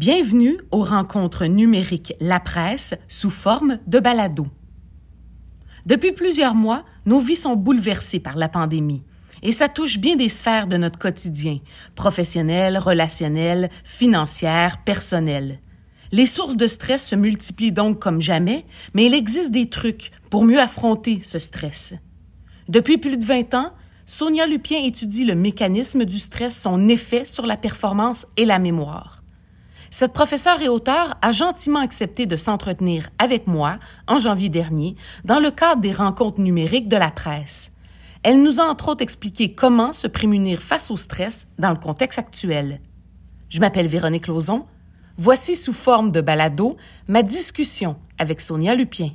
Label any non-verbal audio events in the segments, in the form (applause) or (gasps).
Bienvenue aux rencontres numériques La Presse sous forme de balado. Depuis plusieurs mois, nos vies sont bouleversées par la pandémie et ça touche bien des sphères de notre quotidien, professionnel, relationnel, financière, personnel. Les sources de stress se multiplient donc comme jamais, mais il existe des trucs pour mieux affronter ce stress. Depuis plus de 20 ans, Sonia Lupien étudie le mécanisme du stress, son effet sur la performance et la mémoire. Cette professeure et auteure a gentiment accepté de s'entretenir avec moi en janvier dernier dans le cadre des rencontres numériques de la presse. Elle nous a entre autres expliqué comment se prémunir face au stress dans le contexte actuel. Je m'appelle Véronique Lauzon. Voici sous forme de balado ma discussion avec Sonia Lupien.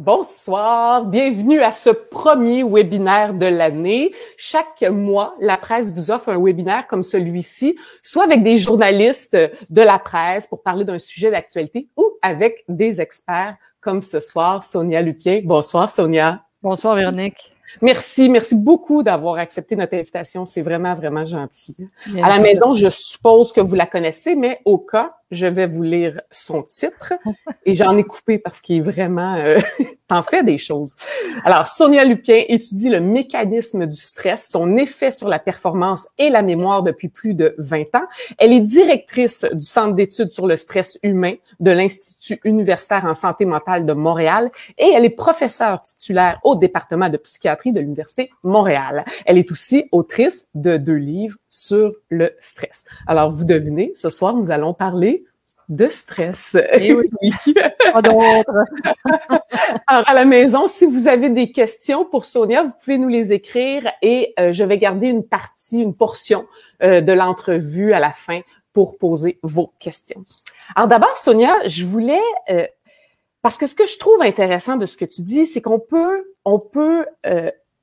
Bonsoir, bienvenue à ce premier webinaire de l'année. Chaque mois, la presse vous offre un webinaire comme celui-ci, soit avec des journalistes de la presse pour parler d'un sujet d'actualité ou avec des experts comme ce soir, Sonia Lupien. Bonsoir, Sonia. Bonsoir, Véronique. Merci, merci beaucoup d'avoir accepté notre invitation. C'est vraiment, vraiment gentil. À la maison, je suppose que vous la connaissez, mais au cas, je vais vous lire son titre (laughs) et j'en ai coupé parce qu'il est vraiment euh, (laughs) t'en fais des choses. Alors Sonia Lupien étudie le mécanisme du stress, son effet sur la performance et la mémoire depuis plus de 20 ans. Elle est directrice du Centre d'études sur le stress humain de l'Institut universitaire en santé mentale de Montréal et elle est professeure titulaire au département de psychiatrie de l'Université Montréal. Elle est aussi autrice de deux livres sur le stress. Alors, vous devinez, ce soir, nous allons parler de stress. Et eh oui. (laughs) Pas. (laughs) Alors, à la maison, si vous avez des questions pour Sonia, vous pouvez nous les écrire et euh, je vais garder une partie, une portion euh, de l'entrevue à la fin pour poser vos questions. Alors d'abord, Sonia, je voulais euh, parce que ce que je trouve intéressant de ce que tu dis, c'est qu'on peut, on peut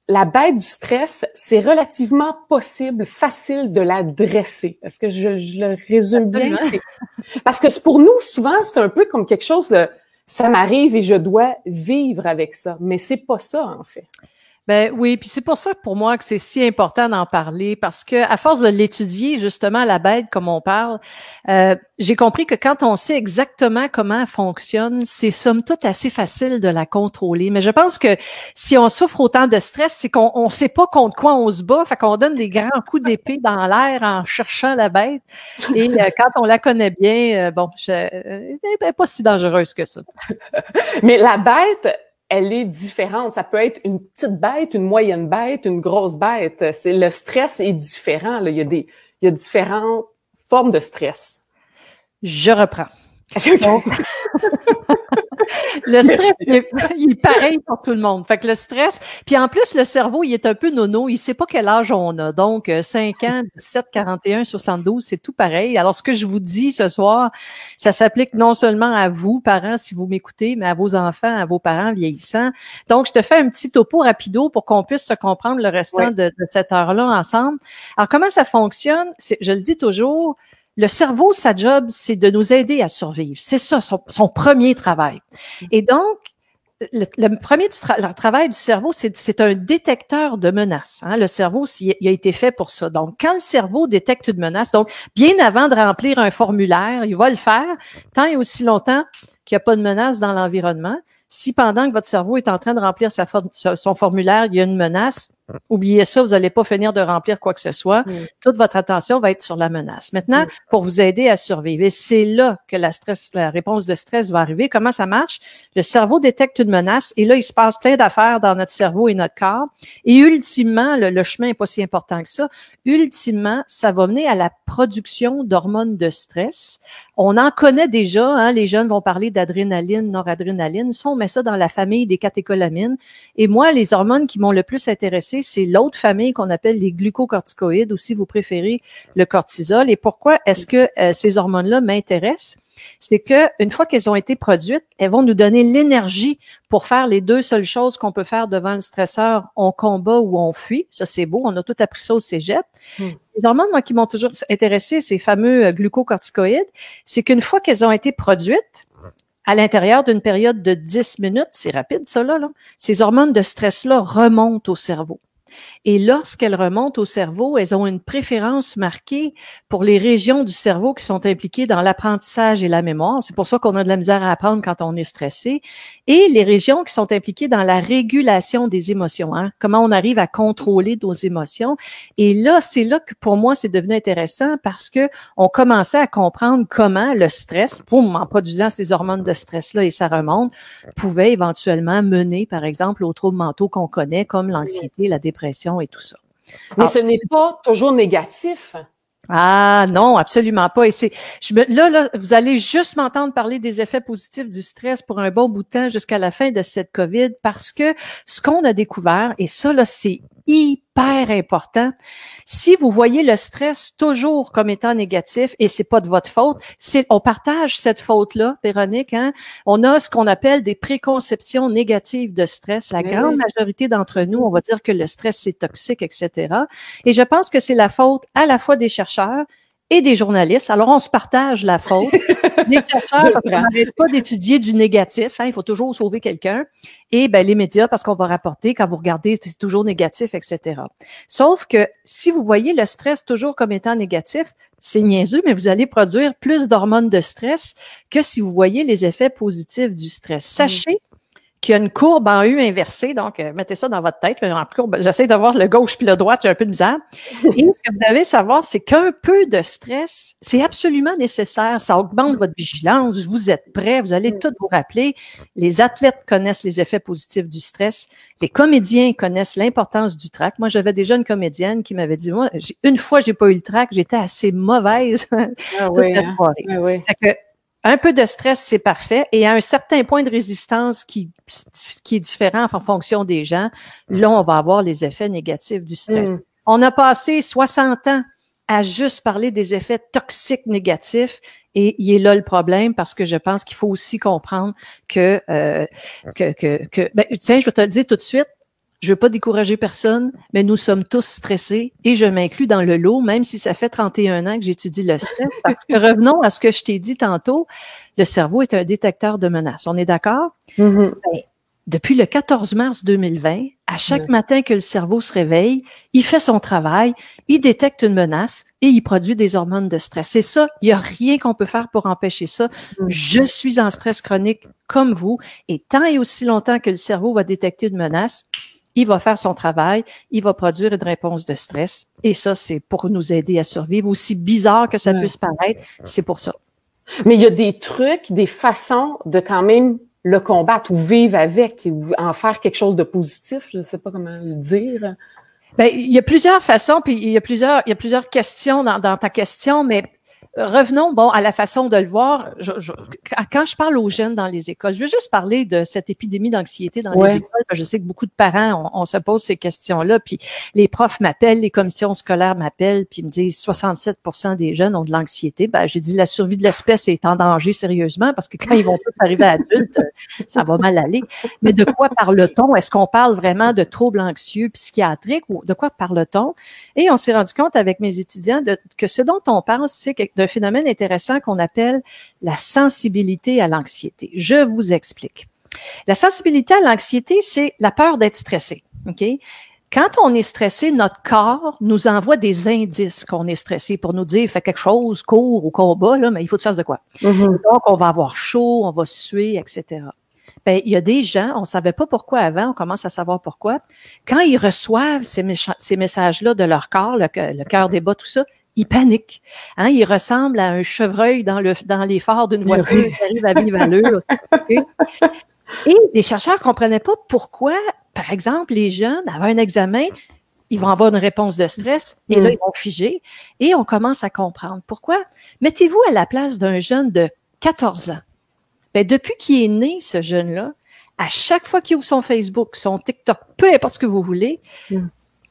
la bête du stress, c'est relativement possible, facile de la dresser. Est-ce que je, le résume bien? (laughs) Parce que pour nous, souvent, c'est un peu comme quelque chose de ça m'arrive et je dois vivre avec ça. Mais c'est pas ça, en fait. Ben oui, puis c'est pour ça que pour moi que c'est si important d'en parler parce que à force de l'étudier justement la bête comme on parle, euh, j'ai compris que quand on sait exactement comment elle fonctionne, c'est somme toute assez facile de la contrôler. Mais je pense que si on souffre autant de stress, c'est qu'on on sait pas contre quoi on se bat, fait qu'on donne des grands coups d'épée (laughs) dans l'air en cherchant la bête. Et euh, quand on la connaît bien, euh, bon, je, elle n'est pas si dangereuse que ça. (laughs) Mais la bête, elle est différente. Ça peut être une petite bête, une moyenne bête, une grosse bête. C'est le stress est différent. Là. Il y a des, il y a différentes formes de stress. Je reprends. (laughs) (laughs) le stress, (laughs) il est, pareil pour tout le monde. Fait que le stress, puis en plus, le cerveau, il est un peu nono. Il sait pas quel âge on a. Donc, 5 euh, ans, 17, 41, 72, c'est tout pareil. Alors, ce que je vous dis ce soir, ça s'applique non seulement à vous, parents, si vous m'écoutez, mais à vos enfants, à vos parents vieillissants. Donc, je te fais un petit topo rapido pour qu'on puisse se comprendre le restant de, de cette heure-là ensemble. Alors, comment ça fonctionne? Je le dis toujours, le cerveau, sa job, c'est de nous aider à survivre. C'est ça, son, premier travail. Et donc, le, premier travail du cerveau, c'est un détecteur de menaces. Hein. Le cerveau, il a été fait pour ça. Donc, quand le cerveau détecte une menace, donc bien avant de remplir un formulaire, il va le faire tant et aussi longtemps qu'il n'y a pas de menace dans l'environnement. Si pendant que votre cerveau est en train de remplir sa, son formulaire, il y a une menace, Oubliez ça, vous n'allez pas finir de remplir quoi que ce soit. Mm. Toute votre attention va être sur la menace. Maintenant, mm. pour vous aider à survivre, et c'est là que la stress, la réponse de stress va arriver. Comment ça marche? Le cerveau détecte une menace et là, il se passe plein d'affaires dans notre cerveau et notre corps. Et ultimement, le, chemin n'est pas si important que ça. Ultimement, ça va mener à la production d'hormones de stress. On en connaît déjà. Hein, les jeunes vont parler d'adrénaline, noradrénaline. Ça, on met ça dans la famille des catécholamines. Et moi, les hormones qui m'ont le plus intéressé, c'est l'autre famille qu'on appelle les glucocorticoïdes, ou si vous préférez le cortisol. Et pourquoi est-ce que euh, ces hormones-là m'intéressent? C'est que une fois qu'elles ont été produites, elles vont nous donner l'énergie pour faire les deux seules choses qu'on peut faire devant le stresseur, on combat ou on fuit. Ça, c'est beau. On a tout appris ça au cégep. Hmm. Les hormones, moi, qui m'ont toujours intéressé, ces fameux euh, glucocorticoïdes, c'est qu'une fois qu'elles ont été produites, à l'intérieur d'une période de 10 minutes, c'est rapide ça là, là, ces hormones de stress-là remontent au cerveau. Et lorsqu'elles remontent au cerveau, elles ont une préférence marquée pour les régions du cerveau qui sont impliquées dans l'apprentissage et la mémoire. C'est pour ça qu'on a de la misère à apprendre quand on est stressé. Et les régions qui sont impliquées dans la régulation des émotions. Hein? Comment on arrive à contrôler nos émotions. Et là, c'est là que pour moi, c'est devenu intéressant parce que on commençait à comprendre comment le stress, en produisant ces hormones de stress-là et ça remonte, pouvait éventuellement mener, par exemple, aux troubles mentaux qu'on connaît, comme l'anxiété, la dépression et tout ça. Mais ce n'est pas toujours négatif. Ah non, absolument pas. Et c'est, je là, là, vous allez juste m'entendre parler des effets positifs du stress pour un bon bout de temps jusqu'à la fin de cette COVID, parce que ce qu'on a découvert, et ça là, c'est hyper important. Si vous voyez le stress toujours comme étant négatif et c'est pas de votre faute, c'est on partage cette faute-là, Véronique. Hein? On a ce qu'on appelle des préconceptions négatives de stress. La grande majorité d'entre nous, on va dire que le stress c'est toxique, etc. Et je pense que c'est la faute à la fois des chercheurs et des journalistes. Alors, on se partage la faute. (laughs) les chercheurs, parce qu'on n'arrête pas d'étudier du négatif. Hein, il faut toujours sauver quelqu'un. Et ben, les médias, parce qu'on va rapporter, quand vous regardez, c'est toujours négatif, etc. Sauf que si vous voyez le stress toujours comme étant négatif, c'est niaiseux, mais vous allez produire plus d'hormones de stress que si vous voyez les effets positifs du stress. Sachez qui a une courbe en U inversée. Donc, euh, mettez ça dans votre tête. En courbe, j'essaie de voir le gauche puis le droit, j'ai un peu de misère. Et ce que vous devez savoir, c'est qu'un peu de stress, c'est absolument nécessaire. Ça augmente votre vigilance. Vous êtes prêt. Vous allez tout vous rappeler. Les athlètes connaissent les effets positifs du stress. Les comédiens connaissent l'importance du trac. Moi, j'avais déjà une comédienne qui m'avait dit, moi, une fois, j'ai pas eu le trac, j'étais assez mauvaise ah (laughs) la hein? Ah oui. Un peu de stress, c'est parfait. Et à un certain point de résistance qui, qui est différent en fonction des gens, là, on va avoir les effets négatifs du stress. Mm. On a passé 60 ans à juste parler des effets toxiques négatifs et il est là le problème parce que je pense qu'il faut aussi comprendre que, euh, que, que, que ben, tiens, je vais te le dire tout de suite, je veux pas décourager personne, mais nous sommes tous stressés et je m'inclus dans le lot, même si ça fait 31 ans que j'étudie le stress. (laughs) Parce que revenons à ce que je t'ai dit tantôt, le cerveau est un détecteur de menaces. On est d'accord? Mm-hmm. Ben, depuis le 14 mars 2020, à chaque matin que le cerveau se réveille, il fait son travail, il détecte une menace et il produit des hormones de stress. C'est ça, il n'y a rien qu'on peut faire pour empêcher ça. Mm. Je suis en stress chronique comme vous et tant et aussi longtemps que le cerveau va détecter une menace, il va faire son travail, il va produire une réponse de stress. Et ça, c'est pour nous aider à survivre. Aussi bizarre que ça puisse paraître, c'est pour ça. Mais il y a des trucs, des façons de quand même le combattre ou vivre avec, ou en faire quelque chose de positif. Je ne sais pas comment le dire. Ben, il y a plusieurs façons, puis il y a plusieurs, il y a plusieurs questions dans, dans ta question, mais revenons bon à la façon de le voir. quand je parle aux jeunes dans les écoles, je veux juste parler de cette épidémie d'anxiété dans les écoles. Je sais que beaucoup de parents, on, se pose ces questions-là, puis les profs m'appellent, les commissions scolaires m'appellent, puis me disent 67% des jeunes ont de l'anxiété. Ben, j'ai dit la survie de l'espèce est en danger sérieusement parce que quand ils vont tous arriver à adultes, ça va mal aller. Mais de quoi parle-t-on? Est-ce qu'on parle vraiment de troubles anxieux psychiatriques ou de quoi parle-t-on? Et on s'est rendu compte avec mes étudiants de, que ce dont on pense, c'est que de phénomène intéressant qu'on appelle la sensibilité à l'anxiété. Je vous explique. La sensibilité à l'anxiété, c'est la peur d'être stressé. OK? Quand on est stressé, notre corps nous envoie des indices qu'on est stressé pour nous dire fais quelque chose, cours ou combat, là, mais il faut que tu fasses de quoi? Mm-hmm. Donc, on va avoir chaud, on va suer, etc. Ben, il y a des gens, on savait pas pourquoi avant, on commence à savoir pourquoi. Quand ils reçoivent ces, ces messages-là de leur corps, le, le cœur débat, tout ça, il panique. Hein, il ressemble à un chevreuil dans, le, dans les phares d'une voiture qui arrive à vive allure. (laughs) Et les chercheurs comprenaient pas pourquoi, par exemple, les jeunes avaient un examen, ils vont avoir une réponse de stress et là, ils vont figer. Et on commence à comprendre. Pourquoi? Mettez-vous à la place d'un jeune de 14 ans. Ben, depuis qu'il est né, ce jeune-là, à chaque fois qu'il ouvre son Facebook, son TikTok, peu importe ce que vous voulez, mm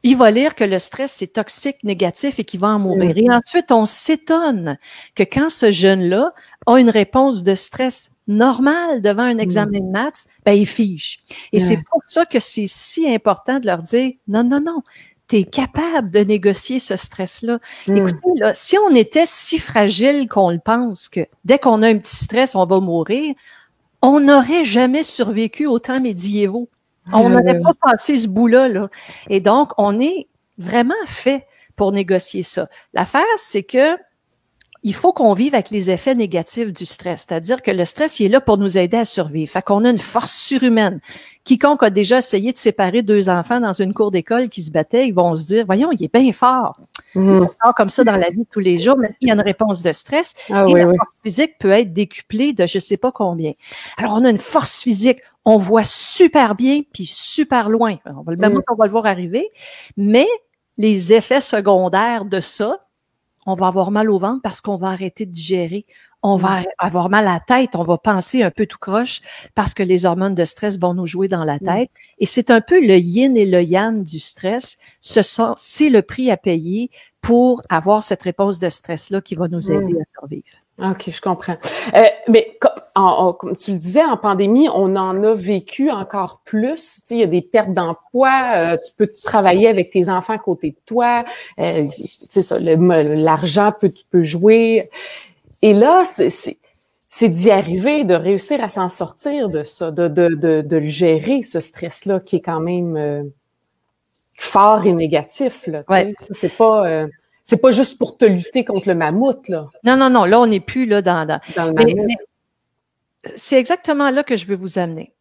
il va lire que le stress, c'est toxique, négatif et qu'il va en mourir. Et ensuite, on s'étonne que quand ce jeune-là a une réponse de stress normale devant un examen de maths, ben, il fiche. Et c'est pour ça que c'est si important de leur dire, non, non, non, tu es capable de négocier ce stress-là. Mm. Écoutez, là, si on était si fragile qu'on le pense, que dès qu'on a un petit stress, on va mourir, on n'aurait jamais survécu au temps médiévaux. On n'avait pas passé ce bout-là. Là. Et donc, on est vraiment fait pour négocier ça. L'affaire, c'est que il faut qu'on vive avec les effets négatifs du stress. C'est-à-dire que le stress, il est là pour nous aider à survivre. Fait qu'on a une force surhumaine. Quiconque a déjà essayé de séparer deux enfants dans une cour d'école qui se battaient, ils vont se dire, voyons, il est bien fort. Mm. Il comme ça dans la vie de tous les jours, mais il y a une réponse de stress. Ah et la force physique peut être décuplée de je sais pas combien. Alors, on a une force physique. On voit super bien puis super loin. On va, le même mm. on va le voir arriver. Mais les effets secondaires de ça, on va avoir mal au ventre parce qu'on va arrêter de digérer. On va avoir mal à la tête, on va penser un peu tout croche parce que les hormones de stress vont nous jouer dans la tête. Et c'est un peu le yin et le yang du stress. Ce sont, c'est le prix à payer pour avoir cette réponse de stress-là qui va nous aider à survivre. OK, je comprends. Euh, mais comme, tu le disais, en pandémie, on en a vécu encore plus. Tu sais, il y a des pertes d'emploi, euh, tu peux travailler avec tes enfants à côté de toi, euh, c'est ça, l'argent peut, peut jouer. Et là, c'est d'y arriver, de réussir à s'en sortir de ça, de, de, de, de le gérer, ce stress-là, qui est quand même euh, fort et négatif. Là, ouais. C'est pas... C'est pas juste pour te lutter contre le mammouth, là. Non, non, non. Là, on n'est plus là dans, dans... le mammouth. c'est exactement là que je veux vous amener.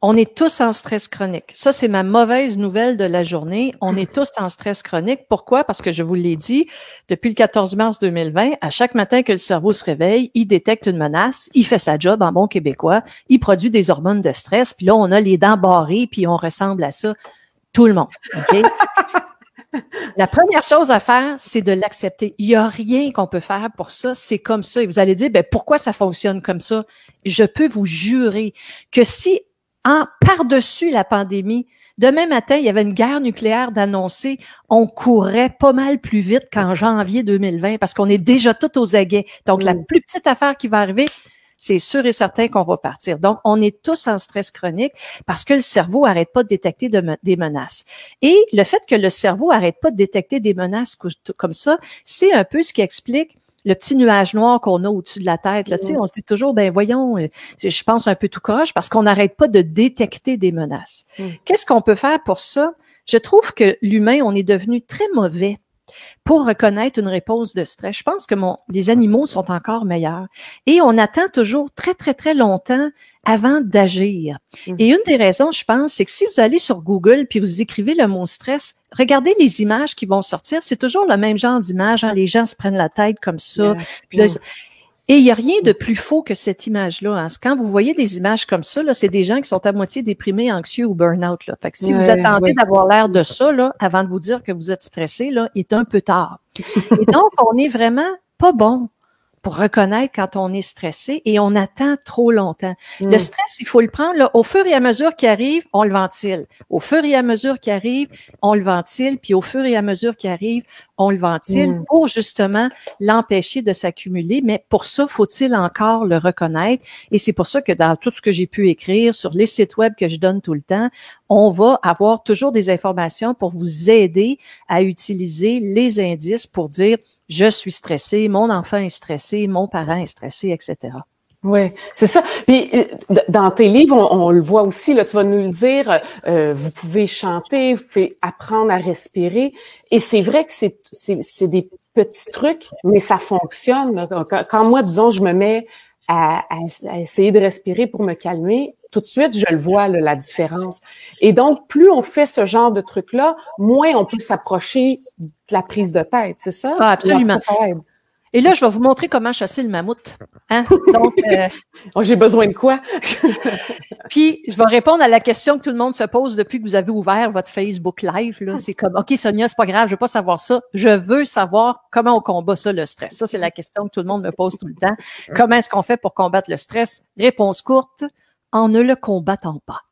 On est tous en stress chronique. Ça, c'est ma mauvaise nouvelle de la journée. On est tous en stress chronique. Pourquoi? Parce que je vous l'ai dit, depuis le 14 mars 2020, à chaque matin que le cerveau se réveille, il détecte une menace, il fait sa job en bon québécois, il produit des hormones de stress, puis là, on a les dents barrées, puis on ressemble à ça. Tout le monde. (laughs) La première chose à faire, c'est de l'accepter. Il n'y a rien qu'on peut faire pour ça. C'est comme ça. Et vous allez dire, ben, pourquoi ça fonctionne comme ça? Je peux vous jurer que si, en par-dessus la pandémie, demain matin, il y avait une guerre nucléaire d'annoncer, on courrait pas mal plus vite qu'en janvier 2020 parce qu'on est déjà tout aux aguets. Donc, la plus petite affaire qui va arriver, c'est sûr et certain qu'on va partir. Donc, on est tous en stress chronique parce que le cerveau arrête pas de détecter des menaces. Et le fait que le cerveau arrête pas de détecter des menaces comme ça, c'est un peu ce qui explique le petit nuage noir qu'on a au-dessus de la tête. Là, On se dit toujours, ben voyons, euh, je pense un peu tout croche parce qu'on n'arrête pas de détecter des menaces. Mm. Qu'est-ce qu'on peut faire pour ça? Je trouve que l'humain, on est devenu très mauvais pour reconnaître une réponse de stress. Je pense que mon, les animaux sont encore meilleurs. Et on attend toujours très, très, très longtemps avant d'agir. Mmh. Et une des raisons, je pense, c'est que si vous allez sur Google puis vous écrivez le mot stress, regardez les images qui vont sortir. C'est toujours le même genre d'image. Hein. Les gens se prennent la tête comme ça. Et il n'y a rien de plus faux que cette image-là. Hein. Quand vous voyez des images comme ça, là, c'est des gens qui sont à moitié déprimés, anxieux ou burn-out. Là. Fait que si vous attendez d'avoir l'air de ça là, avant de vous dire que vous êtes stressé, là, il est un peu tard. Et donc, on est vraiment pas bon pour reconnaître quand on est stressé et on attend trop longtemps. Le mm. stress, il faut le prendre là, au fur et à mesure qu'il arrive, on le ventile. Au fur et à mesure qu'il arrive, on le ventile, puis au fur et à mesure qu'il arrive, on le ventile mm. pour justement l'empêcher de s'accumuler. Mais pour ça, faut-il encore le reconnaître? Et c'est pour ça que dans tout ce que j'ai pu écrire sur les sites web que je donne tout le temps, on va avoir toujours des informations pour vous aider à utiliser les indices pour dire je suis stressé, mon enfant est stressé, mon parent est stressé, etc. Oui, c'est ça. Puis euh, dans tes livres, on, le voit aussi, là, tu vas nous le dire, euh, vous pouvez chanter, vous pouvez apprendre à respirer. Et c'est vrai que c'est, c'est, des petits trucs, mais ça fonctionne. Quand, moi, disons, je me mets à, à, essayer de respirer pour me calmer, tout de suite, je le vois, la différence. Et donc, plus on fait ce genre de truc-là, moins on peut s'approcher de la prise de tête, c'est ça? Ah, absolument. Et là, je vais vous montrer comment chasser le mammouth. Hein? Donc, euh, (laughs) oh, j'ai besoin de quoi? (laughs) puis, je vais répondre à la question que tout le monde se pose depuis que vous avez ouvert votre Facebook Live. Là. C'est comme, OK, Sonia, c'est pas grave, je veux pas savoir ça. Je veux savoir comment on combat ça, le stress. Ça, c'est la question que tout le monde me pose tout le temps. Comment est-ce qu'on fait pour combattre le stress? Réponse courte, en ne le combattant pas.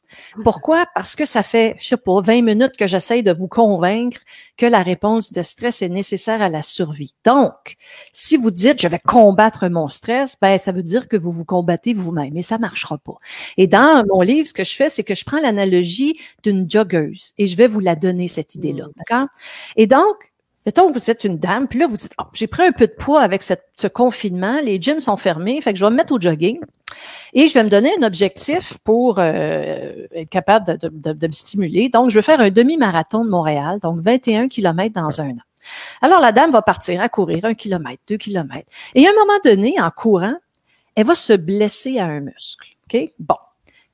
Pourquoi? Parce que ça fait, je sais pas, 20 minutes que j'essaye de vous convaincre que la réponse de stress est nécessaire à la survie. Donc, si vous dites je vais combattre mon stress, ben ça veut dire que vous vous combattez vous-même et ça marchera pas. Et dans mon livre, ce que je fais, c'est que je prends l'analogie d'une joggeuse et je vais vous la donner cette idée-là, mmh. d'accord? Et donc, Mettons que vous êtes une dame, puis là, vous dites, oh, j'ai pris un peu de poids avec ce confinement, les gyms sont fermés, fait que je vais me mettre au jogging. Et je vais me donner un objectif pour euh, être capable de, de, de, me stimuler. Donc, je vais faire un demi-marathon de Montréal, donc 21 km dans un an. Alors, la dame va partir à courir un kilomètre, deux kilomètres. Et à un moment donné, en courant, elle va se blesser à un muscle. OK? Bon.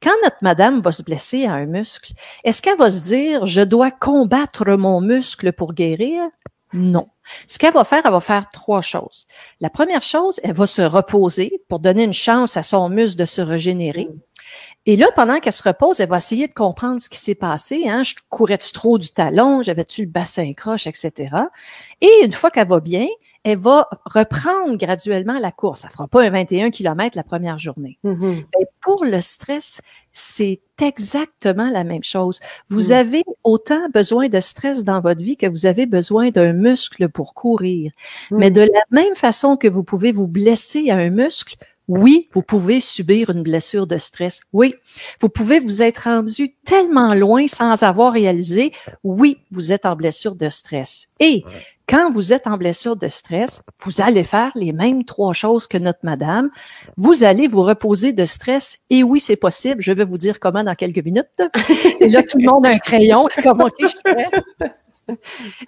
Quand notre madame va se blesser à un muscle, est-ce qu'elle va se dire, je dois combattre mon muscle pour guérir? Non. Ce qu'elle va faire, elle va faire trois choses. La première chose, elle va se reposer pour donner une chance à son muscle de se régénérer. Et là, pendant qu'elle se repose, elle va essayer de comprendre ce qui s'est passé. Hein? Je courais-tu trop du talon? J'avais-tu le bassin croche, etc. Et une fois qu'elle va bien, elle va reprendre graduellement la course. Ça fera pas un 21 km la première journée. Mm-hmm. Mais pour le stress, c'est exactement la même chose. Vous Mm. avez autant besoin de stress dans votre vie que vous avez besoin d'un muscle pour courir. Mais Mm. de la même façon que vous pouvez vous blesser à un muscle, oui, vous pouvez subir une blessure de stress. Oui, vous pouvez vous être rendu tellement loin sans avoir réalisé. Oui, vous êtes en blessure de stress. Et quand vous êtes en blessure de stress, vous allez faire les mêmes trois choses que notre madame. Vous allez vous reposer de stress. Et oui, c'est possible. Je vais vous dire comment dans quelques minutes. (laughs) Et là, tout le monde a un crayon. Je suis comme, OK, je suis prêt.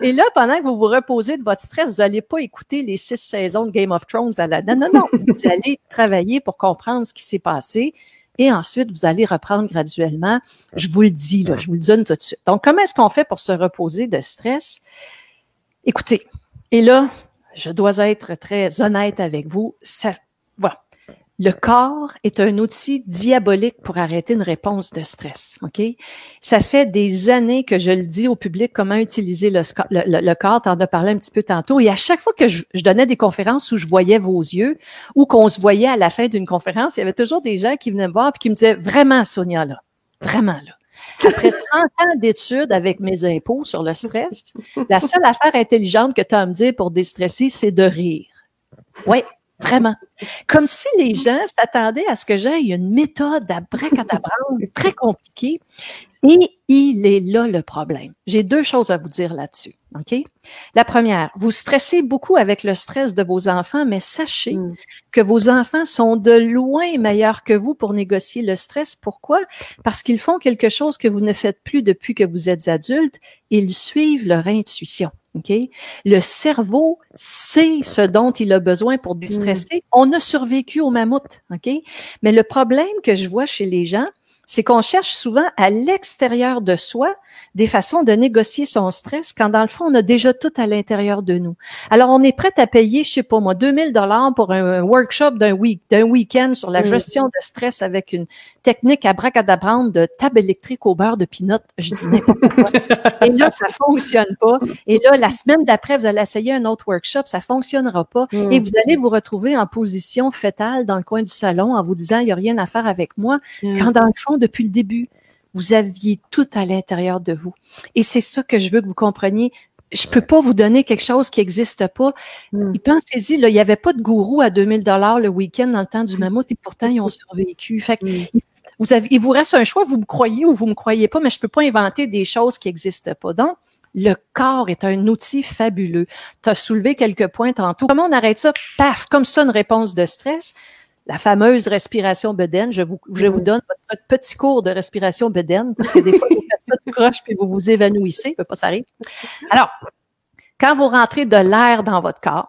Et là, pendant que vous vous reposez de votre stress, vous n'allez pas écouter les six saisons de Game of Thrones à la... Non, non, non. (laughs) Vous allez travailler pour comprendre ce qui s'est passé. Et ensuite, vous allez reprendre graduellement. Je vous le dis, là, je vous le donne tout de suite. Donc, comment est-ce qu'on fait pour se reposer de stress? Écoutez, et là, je dois être très honnête avec vous. Ça, voilà. Le corps est un outil diabolique pour arrêter une réponse de stress. OK? Ça fait des années que je le dis au public comment utiliser le, le, le- le corps. T'en as parlé un petit peu tantôt. Et à chaque fois que je, je donnais des conférences où je voyais vos yeux ou qu'on se voyait à la fin d'une conférence, il y avait toujours des gens qui venaient me voir et qui me disaient vraiment, Sonia, là, vraiment, là. Après (laughs) 30 ans d'études avec mes impôts sur le stress, la seule affaire intelligente que tu as à me dire pour déstresser, c'est de rire. Oui, vraiment. Comme si les gens s'attendaient à ce que j'aille une méthode à bracadabrande (laughs) très compliquée. Et il est là le problème. J'ai deux choses à vous dire là-dessus. OK? La première, vous stressez beaucoup avec le stress de vos enfants, mais sachez Mm. que vos enfants sont de loin meilleurs que vous pour négocier le stress. Pourquoi? Parce qu'ils font quelque chose que vous ne faites plus depuis que vous êtes adulte. Ils suivent leur intuition. OK? Le cerveau sait ce dont il a besoin pour déstresser. On a survécu au mammouth. OK? Mais le problème que je vois chez les gens, c'est qu'on cherche souvent à l'extérieur de soi des façons de négocier son stress quand dans le fond, on a déjà tout à l'intérieur de nous. Alors, on est prêt à payer, je sais pas moi, 2000 dollars pour un workshop d'un week, d'un week-end sur la Mm. gestion de stress avec une technique à bracadabrande de table électrique au beurre de pinot. Je dis n'importe quoi. Et là, ça fonctionne pas. Et là, la semaine d'après, vous allez essayer un autre workshop, ça fonctionnera pas. Mm. Et vous allez vous retrouver en position fétale dans le coin du salon en vous disant, il n'y a rien à faire avec moi. Mm. Quand dans le fond, depuis le début, vous aviez tout à l'intérieur de vous. Et c'est ça que je veux que vous compreniez. Je peux pas vous donner quelque chose qui n'existe pas. Mm. Et Pensez-y, là, il n'y avait pas de gourou à 2000 dollars le week-end dans le temps du mammouth et pourtant ils ont survécu. Fait que Mm. vous avez, il vous reste un choix, vous me croyez ou vous me croyez pas, mais je peux pas inventer des choses qui n'existent pas. Donc, le corps est un outil fabuleux. Tu as soulevé quelques points tantôt. Comment on arrête ça? Paf, comme ça, une réponse de stress. La fameuse respiration bedaine. Je vous, je vous Mhm. donne votre petit cours de respiration bedaine, parce que des fois, vous faites ça de croche puis vous vous évanouissez. Ça peut pas s'arrêter. Alors, quand vous rentrez de l'air dans votre corps,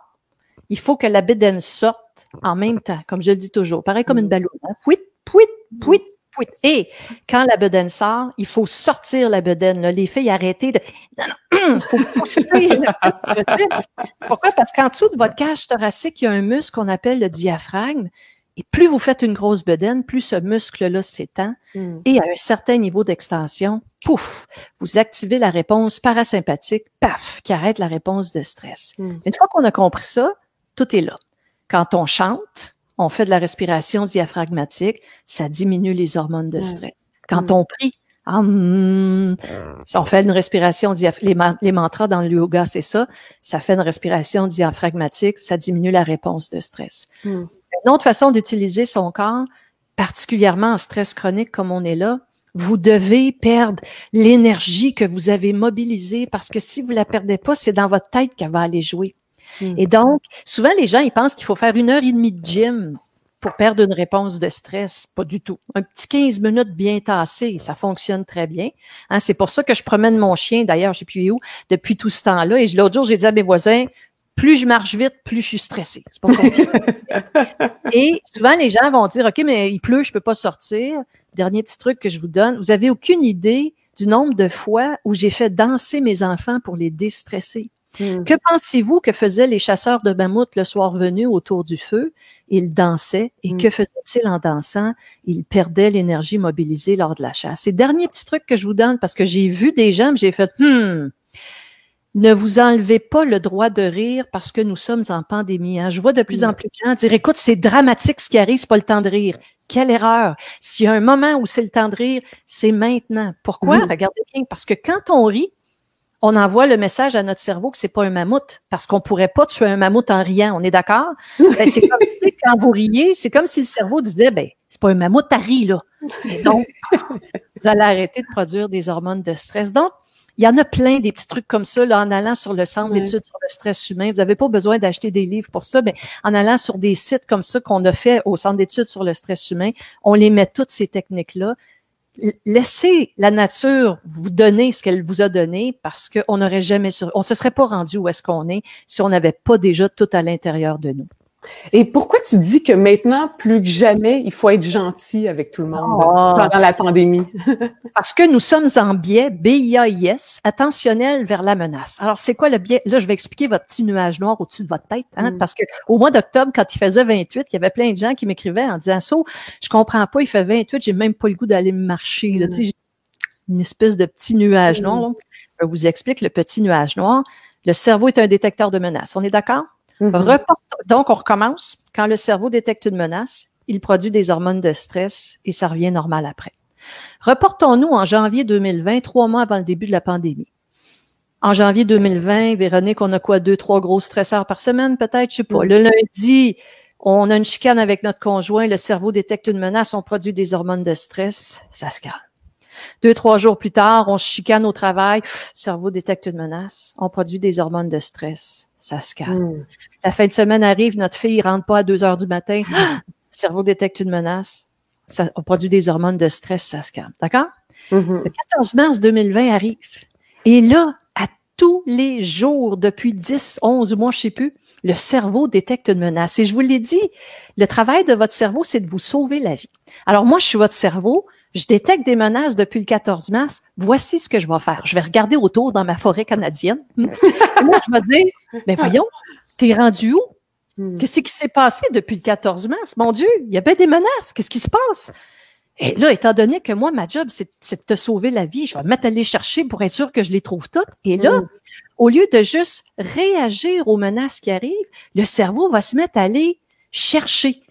il faut que la bédaine sorte en même temps, comme je le dis toujours. Pareil comme une Mm. ballon. Hein? Pouit, pouit, pouit, pouit. Et quand la bedaine sort, il faut sortir la bedaine. Là. Les filles, arrêtez de... (clears throat) Non, non, (clears throat) faut pousser. Pourquoi? Parce qu'en dessous de votre cage thoracique, il y a un muscle qu'on appelle le diaphragme. Et plus vous faites une grosse bedaine, plus ce muscle-là s'étend. Mm. Et à un certain niveau d'extension, pouf, vous activez la réponse parasympathique, paf, qui arrête la réponse de stress. Mm. Une fois qu'on a compris ça, tout est là. Quand on chante, on fait de la respiration diaphragmatique, ça diminue les hormones de Mm. stress. Quand on prie, hum, on fait une respiration les, man- les mantras dans le yoga, c'est ça. Ça fait une respiration diaphragmatique, ça diminue la réponse de stress. Mm. Une autre façon d'utiliser son corps, particulièrement en stress chronique comme on est là, vous devez perdre l'énergie que vous avez mobilisée parce que si vous la perdez pas, c'est dans votre tête qu'elle va aller jouer. Mm. Et donc, souvent, les gens, ils pensent qu'il faut faire une heure et demie de gym pour perdre une réponse de stress, pas du tout. Un petit 15 minutes bien tassé, ça fonctionne très bien. Hein, c'est pour ça que je promène mon chien, d'ailleurs, je sais plus où, depuis tout ce temps-là. Et l'autre jour, j'ai dit à mes voisins, plus je marche vite, plus je suis stressée. C'est pas compliqué. (laughs) Et souvent, les gens vont dire, OK, mais il pleut, je peux pas sortir. Dernier petit truc que je vous donne. Vous avez aucune idée du nombre de fois où j'ai fait danser mes enfants pour les déstresser. Hmm. Que pensez-vous que faisaient les chasseurs de mammouth le soir venu autour du feu? Ils dansaient. Et hmm. que faisaient-ils en dansant? Ils perdaient l'énergie mobilisée lors de la chasse. Et dernier petit truc que je vous donne, parce que j'ai vu des gens, j'ai fait, hmm, ne vous enlevez pas le droit de rire parce que nous sommes en pandémie. Hein. Je vois de plus en plus de gens dire, écoute, c'est dramatique ce qui arrive, c'est pas le temps de rire. Quelle erreur. S'il y a un moment où c'est le temps de rire, c'est maintenant. Pourquoi? Regardez bien. Parce que quand on rit, on envoie le message à notre cerveau que c'est pas un mammouth, parce qu'on pourrait pas tuer un mammouth en riant. On est d'accord? Ben, c'est comme si, quand vous riez, c'est comme si le cerveau disait, ben, c'est pas un mammouth, à rire, là. Et donc, (laughs) vous allez arrêter de produire des hormones de stress. Donc, il y en a plein des petits trucs comme ça, là, en allant sur le centre d'études sur le stress humain. Vous n'avez pas besoin d'acheter des livres pour ça, mais en allant sur des sites comme ça qu'on a fait au centre d'études sur le stress humain, on les met toutes ces techniques-là laissez la nature vous donner ce qu'elle vous a donné parce qu'on n'aurait jamais, sur, on se serait pas rendu où est-ce qu'on est si on n'avait pas déjà tout à l'intérieur de nous. Et pourquoi tu dis que maintenant, plus que jamais, il faut être gentil avec tout le monde ah. pendant la pandémie? (laughs) Parce que nous sommes en biais, B-I-A-I-S, attentionnel vers la menace. Alors, c'est quoi le biais? Là, je vais expliquer votre petit nuage noir au-dessus de votre tête, hein, mm. parce que au mois d'octobre, quand il faisait 28, il y avait plein de gens qui m'écrivaient en disant, so, je comprends pas, il fait 28, j'ai même pas le goût d'aller me marcher, là, mm. une espèce de petit nuage mm. noir. Je vous explique le petit nuage noir. Le cerveau est un détecteur de menace. On est d'accord? Mhm. donc, on recommence. Quand le cerveau détecte une menace, il produit des hormones de stress et ça revient normal après. Reportons-nous en janvier 2020, trois mois avant le début de la pandémie. En janvier 2020, Véronique, on a quoi, deux, trois gros stresseurs par semaine, peut-être, je sais pas. Mhm. Le lundi, on a une chicane avec notre conjoint, le cerveau détecte une menace, on produit des hormones de stress, ça se calme. Deux, trois jours plus tard, on se chicane au travail, cerveau détecte une menace, on produit des hormones de stress, ça se calme. Hmm. La fin de semaine arrive, notre fille rentre pas à deux heures du matin, (gasps) cerveau détecte une menace, ça, on produit des hormones de stress, ça se calme. D'accord? Mm-hmm. Le 14 mars 2020 arrive. Et là, à tous les jours, depuis 10, 11 mois, je sais plus, le cerveau détecte une menace. Et je vous l'ai dit, le travail de votre cerveau, c'est de vous sauver la vie. Alors moi, je suis votre cerveau, je détecte des menaces depuis le 14 mars. Voici ce que je vais faire. Je vais regarder autour dans ma forêt canadienne. (laughs) Moi, je vais dire, mais voyons, t'es rendu où? Hmm. Qu'est-ce qui s'est passé depuis le 14 mars? Mon Dieu, il y avait des menaces. Qu'est-ce qui se passe? Et là, étant donné que moi, ma job, c'est de te sauver la vie, je vais mettre à chercher pour être sûr que je les trouve toutes. Et là, hmm. au lieu de juste réagir aux menaces qui arrivent, le cerveau va se mettre à aller chercher.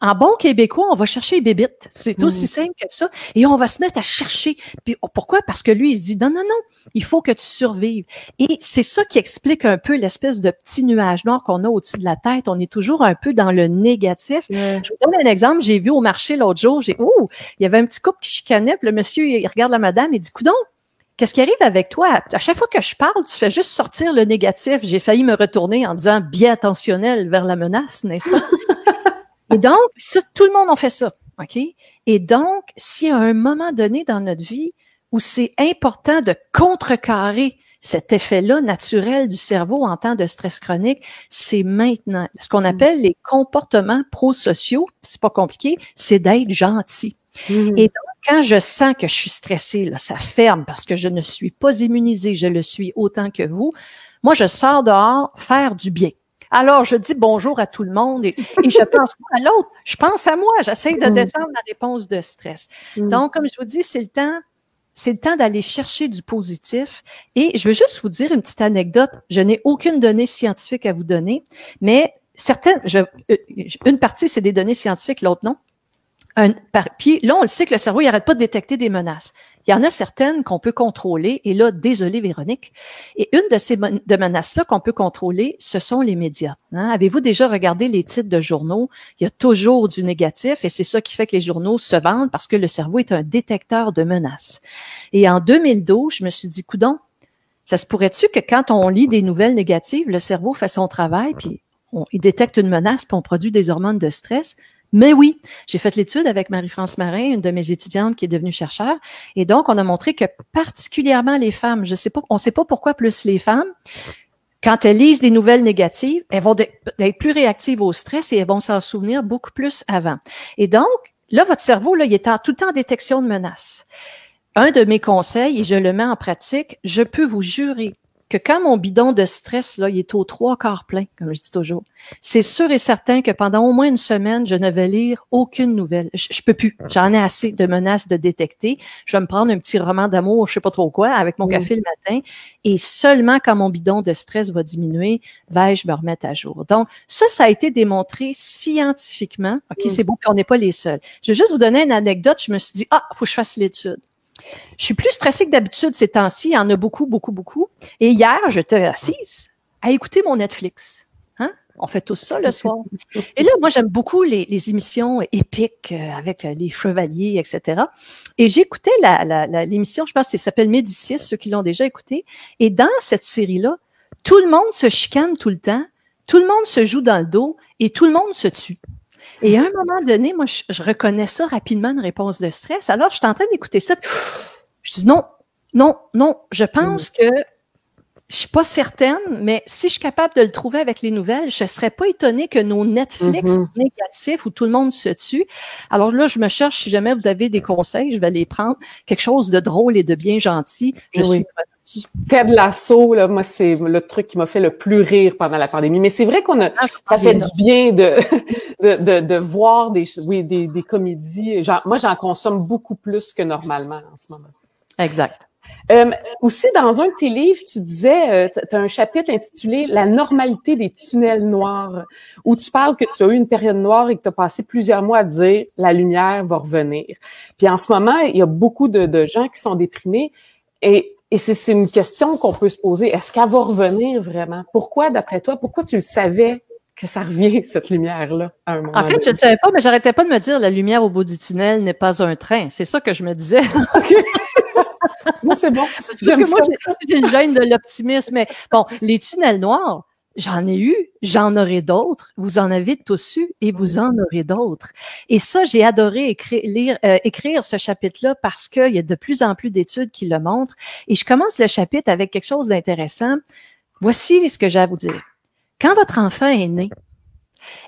En bon québécois, on va chercher les bébites. C'est aussi mm. simple que ça. Et on va se mettre à chercher. Puis pourquoi? Parce que lui, il se dit, non, non, non, il faut que tu survives. Et c'est ça qui explique un peu l'espèce de petit nuage noir qu'on a au-dessus de la tête. On est toujours un peu dans le négatif. Je vous donne un exemple. J'ai vu au marché l'autre jour, j'ai, oh, il y avait un petit couple qui chicanait, puis le monsieur, il regarde la madame et dit, coudon, Qu'est-ce qui arrive avec toi? À chaque fois que je parle, tu fais juste sortir le négatif. J'ai failli me retourner en disant bien attentionnel vers la menace, n'est-ce pas? (laughs) Et donc, tout le monde en fait ça. OK? Et donc, s'il y a un moment donné dans notre vie où c'est important de contrecarrer cet effet-là naturel du cerveau en temps de stress chronique, c'est maintenant. Ce qu'on mm. appelle les comportements prosociaux, c'est pas compliqué, c'est d'être gentil. Mm. Et donc, quand je sens que je suis stressée, là, ça ferme parce que je ne suis pas immunisée, je le suis autant que vous. Moi, je sors dehors faire du bien. Alors, je dis bonjour à tout le monde et, je pense pas à l'autre. Je pense à moi. J'essaie de mm. descendre la réponse de stress. Mm. Donc, comme je vous dis, c'est le temps c'est le temps d'aller chercher du positif. Et je veux juste vous dire une petite anecdote. Je n'ai aucune donnée scientifique à vous donner, mais certaines, je, euh, une partie, c'est des données scientifiques, l'autre non? Puis là, on le sait que le cerveau, il n'arrête pas de détecter des menaces. Il y en a certaines qu'on peut contrôler. Et là, désolé Véronique. Et une de ces menaces-là qu'on peut contrôler, ce sont les médias. Hein. Avez-vous déjà regardé les titres de journaux? Il y a toujours du négatif et c'est ça qui fait que les journaux se vendent parce que le cerveau est un détecteur de menaces. Et en 2012, je me suis dit, coudon, ça se pourrait-tu que quand on lit des nouvelles négatives, le cerveau fait son travail, puis il détecte une menace, puis on produit des hormones de stress? Mais oui, j'ai fait l'étude avec Marie-France Marin, une de mes étudiantes qui est devenue chercheure, et donc on a montré que particulièrement les femmes, je sais pas, on sait pas pourquoi plus les femmes, quand elles lisent des nouvelles négatives, elles vont être plus réactives au stress et elles vont s'en souvenir beaucoup plus avant. Et donc, là, votre cerveau, là, il est en tout le temps en détection de menaces. Un de mes conseils, et je le mets en pratique, je peux vous jurer que quand mon bidon de stress, là, il est au trois quarts plein, comme je dis toujours, c'est sûr et certain que pendant au moins une semaine, je ne vais lire aucune nouvelle. Je, peux plus. J'en ai assez de menaces de détecter. Je vais me prendre un petit roman d'amour, je sais pas trop quoi, avec mon café le matin. Et seulement quand mon bidon de stress va diminuer, vais-je me remettre à jour. Donc, ça, ça a été démontré scientifiquement. OK, mm. c'est bon, puis on n'est pas les seuls. Je vais juste vous donner une anecdote. Je me suis dit, ah, faut que je fasse l'étude. Je suis plus stressée que d'habitude ces temps-ci. Il y en a beaucoup, beaucoup, beaucoup. Et hier, j'étais assise à écouter mon Netflix. Hein? On fait tout ça le soir. Et là, moi, j'aime beaucoup les, émissions épiques euh, avec euh, les chevaliers, etc. Et j'écoutais l'émission, je pense que ça s'appelle Médicis, ceux qui l'ont déjà écouté. Et dans cette série-là, tout le monde se chicane tout le temps, tout le monde se joue dans le dos et tout le monde se tue. Et à un moment donné, moi, je, reconnais ça rapidement, une réponse de stress. Alors, je suis en train d'écouter ça. je dis non, non, non. Je pense que je suis pas certaine, mais si je suis capable de le trouver avec les nouvelles, je serais pas étonnée que nos Netflix mm-hmm. négatifs où tout le monde se tue. Alors là, je me cherche si jamais vous avez des conseils, je vais les prendre. Quelque chose de drôle et de bien gentil. Je suis Ted Lasso, là, moi, c'est le truc qui m'a fait le plus rire pendant la pandémie. Mais c'est vrai qu'on a, ah, ça fait du bien (laughs) de, de, de, voir des, oui, des, des comédies. Genre, moi, j'en consomme beaucoup plus que normalement en ce moment. Exact. Euh, aussi, dans un de tes livres, tu disais, euh, tu as un chapitre intitulé La normalité des tunnels noirs, où tu parles que tu as eu une période noire et que tu as passé plusieurs mois à dire la lumière va revenir. Puis en ce moment, il y a beaucoup de, de gens qui sont déprimés. Et et c'est une question qu'on peut se poser. Est-ce qu'elle va revenir vraiment? Pourquoi, d'après toi, pourquoi tu le savais que ça revient, (laughs) cette lumière-là, à un moment En fait, je ne savais pas, mais j'arrêtais pas de me dire la lumière au bout du tunnel n'est pas un train. C'est ça que je me disais. (laughs) moi, c'est bon. Parce que moi, j'ai une gêne de l'optimisme. Mais bon, les tunnels noirs, J'en ai eu, j'en aurai d'autres. Vous en avez tous eu et vous en aurez d'autres. Et ça, j'ai adoré écrire, lire, euh, écrire ce chapitre-là parce qu'il y a de plus en plus d'études qui le montrent. Et je commence le chapitre avec quelque chose d'intéressant. Voici ce que j'ai à vous dire. Quand votre enfant est né,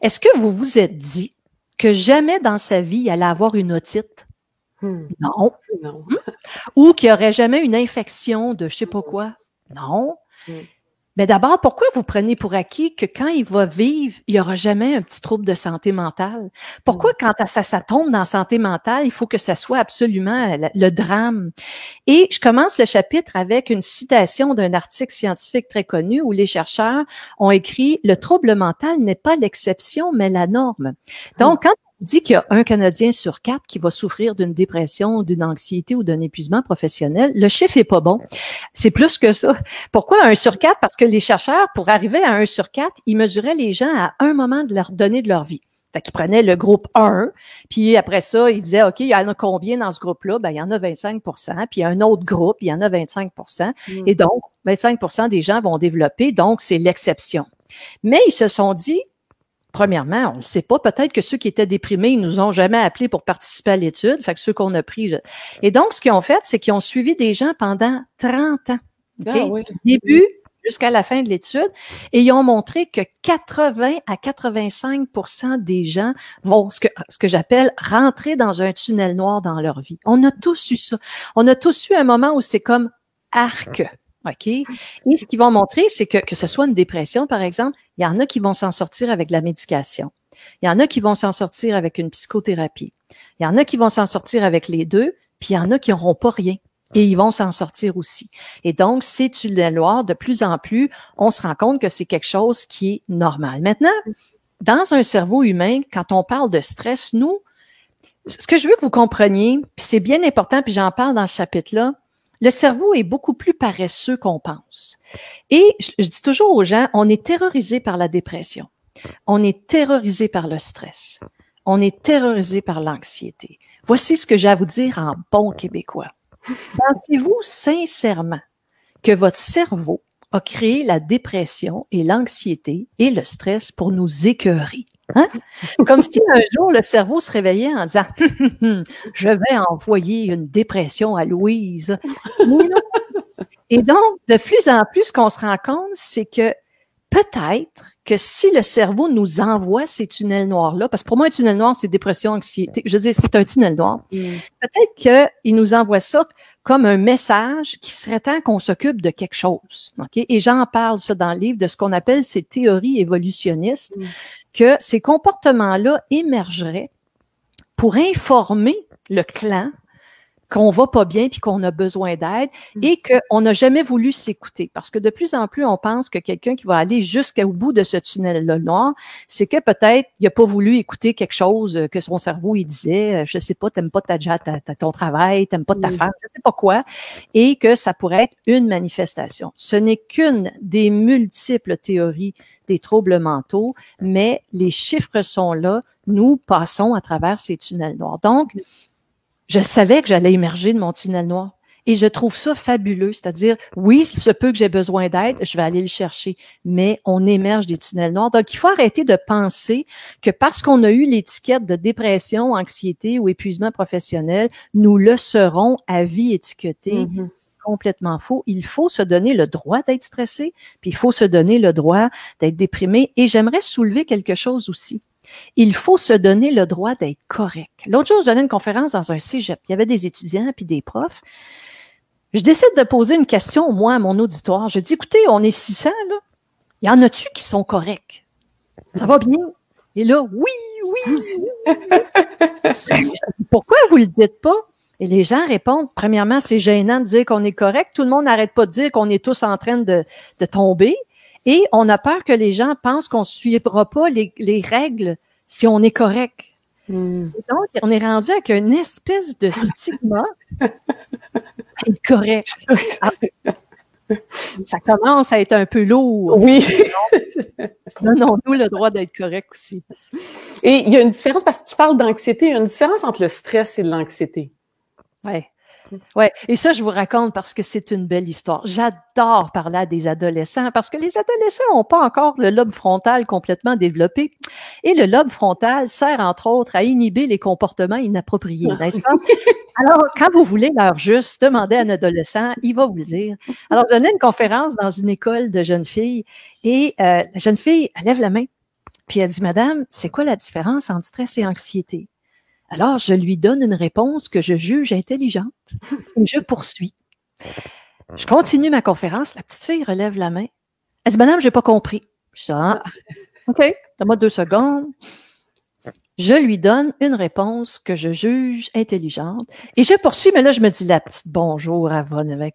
est-ce que vous vous êtes dit que jamais dans sa vie il allait avoir une otite? Hmm. Non. non. Hmm? Ou qu'il n'y aurait jamais une infection de je sais pas quoi? Non. Hmm. Mais d'abord, pourquoi vous prenez pour acquis que quand il va vivre, il n'y aura jamais un petit trouble de santé mentale? Pourquoi quand ça, ça tombe dans la santé mentale, il faut que ça soit absolument le, drame? Et je commence le chapitre avec une citation d'un article scientifique très connu où les chercheurs ont écrit « Le trouble mental n'est pas l'exception, mais la norme ». Donc, quand dit qu'il y a un Canadien sur quatre qui va souffrir d'une dépression, d'une anxiété ou d'un épuisement professionnel. Le chiffre est pas bon. C'est plus que ça. Pourquoi un sur quatre? Parce que les chercheurs, pour arriver à un sur quatre, ils mesuraient les gens à un moment de leur donner de leur vie. Fait qu'ils prenaient le groupe 1, puis après ça, ils disaient, OK, il y en a combien dans ce groupe-là? Ben, il y en a 25% puis il y a un autre groupe, il y en a 25 mm. Et donc, 25% des gens vont développer, donc c'est l'exception. Mais ils se sont dit, Premièrement, on ne sait pas. Peut-être que ceux qui étaient déprimés, ils nous ont jamais appelés pour participer à l'étude. Fait que ceux qu'on a pris. Et donc, ce qu'ils ont fait, c'est qu'ils ont suivi des gens pendant 30 ans. Ah du début jusqu'à la fin de l'étude. Et ils ont montré que 80 à 85% des gens vont, ce que, ce que j'appelle, rentrer dans un tunnel noir dans leur vie. On a tous eu ça. On a tous eu un moment où c'est comme arc. OK? Et ce qu'ils vont montrer, c'est que, que ce soit une dépression, par exemple, il y en a qui vont s'en sortir avec la médication. Il y en a qui vont s'en sortir avec une psychothérapie. Il y en a qui vont s'en sortir avec les deux, puis il y en a qui n'auront pas rien. Et ils vont s'en sortir aussi. Et donc, c'est tu le de plus en plus, on se rend compte que c'est quelque chose qui est normal. Maintenant, dans un cerveau humain, quand on parle de stress, nous, ce que je veux que vous compreniez, puis c'est bien important, puis j'en parle dans ce chapitre-là, le cerveau est beaucoup plus paresseux qu'on pense. Et je, dis toujours aux gens, on est terrorisé par la dépression. On est terrorisé par le stress. On est terrorisé par l'anxiété. Voici ce que j'ai à vous dire en bon québécois. Pensez-vous sincèrement que votre cerveau a créé la dépression et l'anxiété et le stress pour nous écœurer? Hein? Comme si un jour le cerveau se réveillait en disant (laughs) Je vais envoyer une dépression à Louise. Et donc, de plus en plus, ce qu'on se rend compte, c'est que peut-être que si le cerveau nous envoie ces tunnels noirs-là, parce que pour moi, un tunnel noir, c'est dépression, anxiété. Je veux dire, c'est un tunnel noir. Mm. Peut-être qu'il nous envoie ça comme un message qui serait temps qu'on s'occupe de quelque chose. Okay? Et j'en parle ça dans le livre de ce qu'on appelle ces théories évolutionnistes, mm. Que ces comportements-là émergeraient pour informer le clan qu'on va pas bien puis qu'on a besoin d'aide mm. et qu'on n'a jamais voulu s'écouter. Parce que de plus en plus, on pense que quelqu'un qui va aller jusqu'au bout de ce tunnel-là noir, c'est que peut-être il a pas voulu écouter quelque chose que son cerveau il disait, euh, je sais pas, t'aimes pas ta, ta, ta, ton travail, t'aimes pas ta mm. femme, je sais pas quoi, et que ça pourrait être une manifestation. Ce n'est qu'une des multiples théories des troubles mentaux, mais les chiffres sont là. Nous passons à travers ces tunnels noirs. Donc, je savais que j'allais émerger de mon tunnel noir. Et je trouve ça fabuleux. C'est-à-dire, oui, ce peu que j'ai besoin d'aide, je vais aller le chercher. Mais on émerge des tunnels noirs. Donc, il faut arrêter de penser que parce qu'on a eu l'étiquette de dépression, anxiété ou épuisement professionnel, nous le serons à vie étiqueté. Mm-hmm. complètement faux. Il faut se donner le droit d'être stressé, puis il faut se donner le droit d'être déprimé. Et j'aimerais soulever quelque chose aussi. Il faut se donner le droit d'être correct. L'autre jour, je donnais une conférence dans un cégep. Il y avait des étudiants puis des profs. Je décide de poser une question, moi, à mon auditoire. Je dis, écoutez, on est 600, là. Il y en a-tu qui sont corrects? Ça va bien? Et là, oui, oui. (laughs) Pourquoi vous le dites pas? Et les gens répondent, premièrement, c'est gênant de dire qu'on est correct. Tout le monde n'arrête pas de dire qu'on est tous en train de tomber. Et on a peur que les gens pensent qu'on ne suivra pas les, règles si on est correct. Hmm. Donc, on est rendu avec une espèce de stigma (laughs) incorrect. ça commence à être un peu lourd. Oui. (laughs) Donnons-nous le droit d'être correct aussi. Et il y a une différence, parce que tu parles d'anxiété, il y a une différence entre le stress et l'anxiété. Oui. Ouais, et ça, je vous raconte parce que c'est une belle histoire. J'adore parler à des adolescents parce que les adolescents n'ont pas encore le lobe frontal complètement développé. Et le lobe frontal sert, entre autres, à inhiber les comportements inappropriés, n'est-ce pas? Alors, quand vous voulez l'heure juste, demandez à un adolescent, il va vous le dire. Alors, je donnais une conférence dans une école de jeunes filles et euh, la jeune fille, elle lève la main. Puis elle dit, Madame, c'est quoi la différence entre stress et anxiété? Alors, je lui donne une réponse que je juge intelligente et je poursuis. Je continue ma conférence. La petite fille relève la main. Elle dit, Madame, j'ai pas compris. Je dis, ah, OK, donne-moi deux secondes. Je lui donne une réponse que je juge intelligente et je poursuis, mais là, je me dis, la petite bonjour, à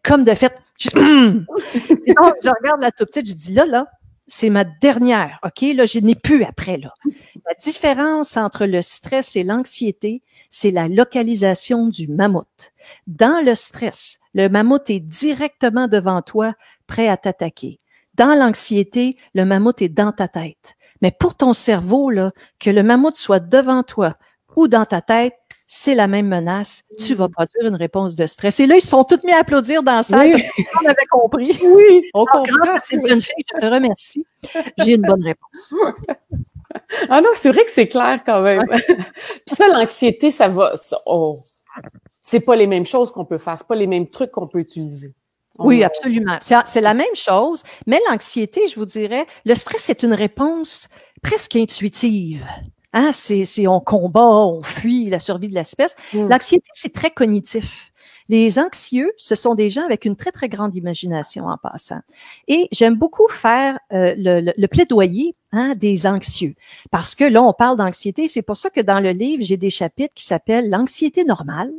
comme de fait. Je... (clears throat) je regarde la toute petite, je dis, là, là, c'est ma dernière, OK? Là, je n'ai plus après, là. La différence entre le stress et l'anxiété, c'est la localisation du mammouth. Dans le stress, le mammouth est directement devant toi, prêt à t'attaquer. Dans l'anxiété, le mammouth est dans ta tête. Mais pour ton cerveau, là, que le mammouth soit devant toi ou dans ta tête, c'est la même menace, tu vas produire une réponse de stress. Et là, ils sont tous mis à applaudir dans la salle qu'on avait compris. (laughs) Oui, on comprend. Grâce à je te remercie. J'ai une bonne réponse. (laughs) Ah non, c'est vrai que c'est clair quand même. (laughs) Puis ça, l'anxiété, ça va. oh, c'est pas les mêmes choses qu'on peut faire, c'est pas les mêmes trucs qu'on peut utiliser. oui, absolument. C'est la même chose, mais l'anxiété, je vous dirais, le stress, c'est une réponse presque intuitive. Hein, c'est on combat, on fuit la survie de l'espèce. Mm. L'anxiété, c'est très cognitif. Les anxieux, ce sont des gens avec une très, très grande imagination en passant. Et j'aime beaucoup faire euh, le, le, plaidoyer hein, des anxieux. Parce que là, on parle d'anxiété. C'est pour ça que dans le livre, j'ai des chapitres qui s'appellent l'anxiété normale.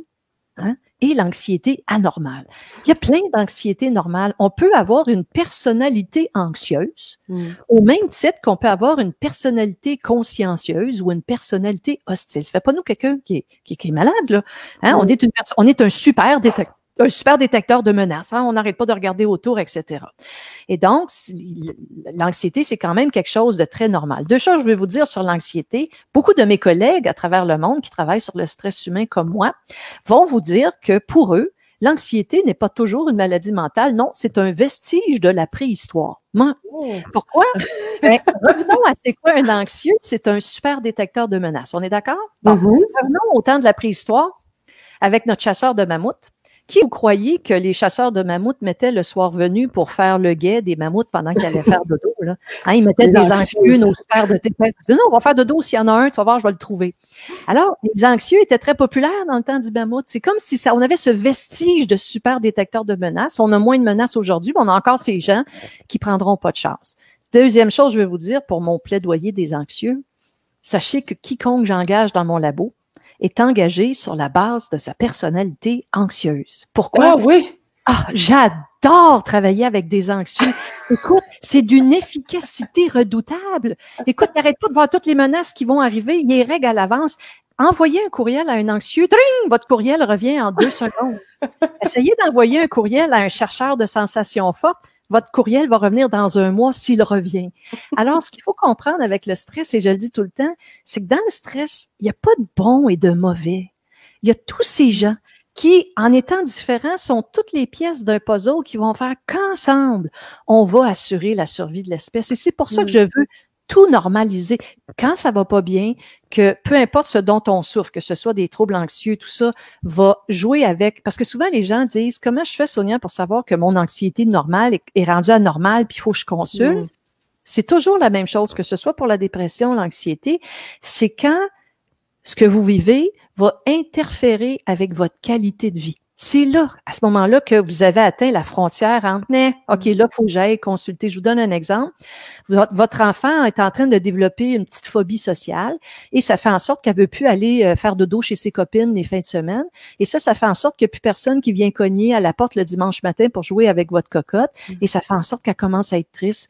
Hein, et l'anxiété anormale. Il y a plein d'anxiétés normales. On peut avoir une personnalité anxieuse mm. au même titre qu'on peut avoir une personnalité consciencieuse ou une personnalité hostile. Ça fait pas nous quelqu'un qui est, qui, est malade, là. Hein? On, est une on est un super détecteur un super détecteur de menaces. Hein? On n'arrête pas de regarder autour, etc. Et donc, l'anxiété, c'est quand même quelque chose de très normal. Deux choses, je vais vous dire sur l'anxiété. Beaucoup de mes collègues à travers le monde qui travaillent sur le stress humain comme moi vont vous dire que pour eux, l'anxiété n'est pas toujours une maladie mentale. Non, c'est un vestige de la préhistoire. Oh. Pourquoi? (laughs) Ben, revenons à c'est quoi un anxieux? C'est un super détecteur de menaces. On est d'accord? Mm-hmm. Revenons au temps de la préhistoire avec notre chasseur de mammouth. Qui vous croyez que les chasseurs de mammouths mettaient le soir venu pour faire le guet des mammouths pendant qu'ils allaient faire dodo? Là? Hein, ils mettaient des anxieux, nos super de Ils disaient, non, on va faire dodo s'il y en a un, tu vas voir, je vais le trouver. Alors, les anxieux étaient très populaires dans le temps du mammouth. C'est comme si ça, on avait ce vestige de super détecteur de menaces. On a moins de menaces aujourd'hui, mais on a encore ces gens qui prendront pas de chance. Deuxième chose, je vais vous dire pour mon plaidoyer des anxieux, sachez que quiconque j'engage dans mon labo, est engagé sur la base de sa personnalité anxieuse. Pourquoi? Ah oui. Ah, j'adore travailler avec des anxieux. (laughs) Écoute, c'est d'une efficacité redoutable. Écoute, n'arrête pas de voir toutes les menaces qui vont arriver. Il y a règles à l'avance. Envoyez un courriel à un anxieux. Tring! Votre courriel revient en deux secondes. (laughs) Essayez d'envoyer un courriel à un chercheur de sensations fortes votre courriel va revenir dans un mois s'il revient. Alors, ce qu'il faut comprendre avec le stress, et je le dis tout le temps, c'est que dans le stress, il n'y a pas de bon et de mauvais. Il y a tous ces gens qui, en étant différents, sont toutes les pièces d'un puzzle qui vont faire qu'ensemble, on va assurer la survie de l'espèce. Et c'est pour ça que je veux tout normaliser. Quand ça va pas bien, que peu importe ce dont on souffre, que ce soit des troubles anxieux, tout ça, va jouer avec. Parce que souvent, les gens disent, comment je fais, Sonia, pour savoir que mon anxiété normale est, rendue anormale, puis il faut que je consulte? Mm. C'est toujours la même chose, que ce soit pour la dépression, l'anxiété. C'est quand ce que vous vivez va interférer avec votre qualité de vie. C'est là, à ce moment-là, que vous avez atteint la frontière entre OK, là, il faut que j'aille consulter. Je vous donne un exemple. Votre enfant est en train de développer une petite phobie sociale et ça fait en sorte qu'elle veut plus aller euh, faire de dos chez ses copines les fins de semaine. Et ça, ça fait en sorte qu'il n'y a plus personne qui vient cogner à la porte le dimanche matin pour jouer avec votre cocotte. Mm. Et ça fait en sorte qu'elle commence à être triste.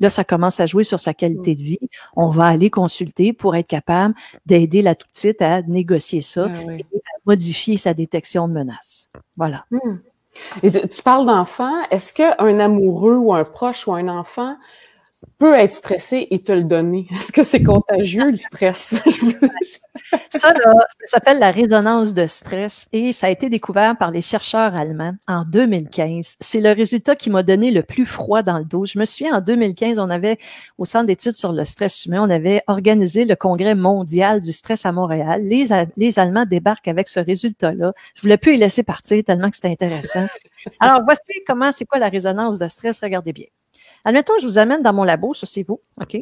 Là, ça commence à jouer sur sa qualité de vie. On va aller consulter pour être capable d'aider la toute petite à négocier ça ah et à modifier sa détection de menaces. Voilà. Hmm. Et tu parles d'enfant. Est-ce qu'un amoureux ou un proche ou un enfant peut être stressé et te le donner. (laughs) Est-ce que c'est contagieux, le stress? (laughs) ça, là, ça s'appelle la résonance de stress et ça a été découvert par les chercheurs allemands en 2015. C'est le résultat qui m'a donné le plus froid dans le dos. Je me souviens, en 2015, on avait, au Centre d'études sur le stress humain, on avait organisé le congrès mondial du stress à Montréal. Les, les Allemands débarquent avec ce résultat-là. Je voulais plus y laisser partir tellement que c'était intéressant. Alors, voici comment, c'est quoi la résonance de stress? Regardez bien. Admettons, je vous amène dans mon labo, ça c'est vous, OK?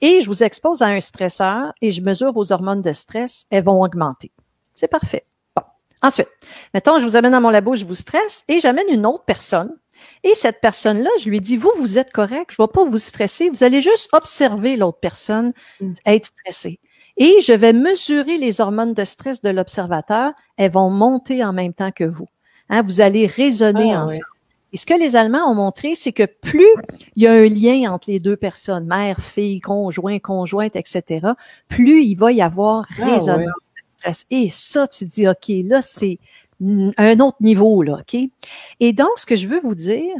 Et je vous expose à un stresseur et je mesure vos hormones de stress, elles vont augmenter. C'est parfait. Bon. Ensuite, mettons, je vous amène dans mon labo, je vous stresse et j'amène une autre personne. Et cette personne-là, je lui dis, vous, vous êtes correct, je ne vais pas vous stresser, vous allez juste observer l'autre personne mm. être stressée. Et je vais mesurer les hormones de stress de l'observateur, elles vont monter en même temps que vous. Hein, vous allez raisonner ah, ensemble. Et ce que les Allemands ont montré, c'est que plus il y a un lien entre les deux personnes, mère, fille, conjoint, conjointe, etc., plus il va y avoir ah résonance de stress. Et ça, tu dis, OK, là, c'est un autre niveau, là, OK? Et donc, ce que je veux vous dire,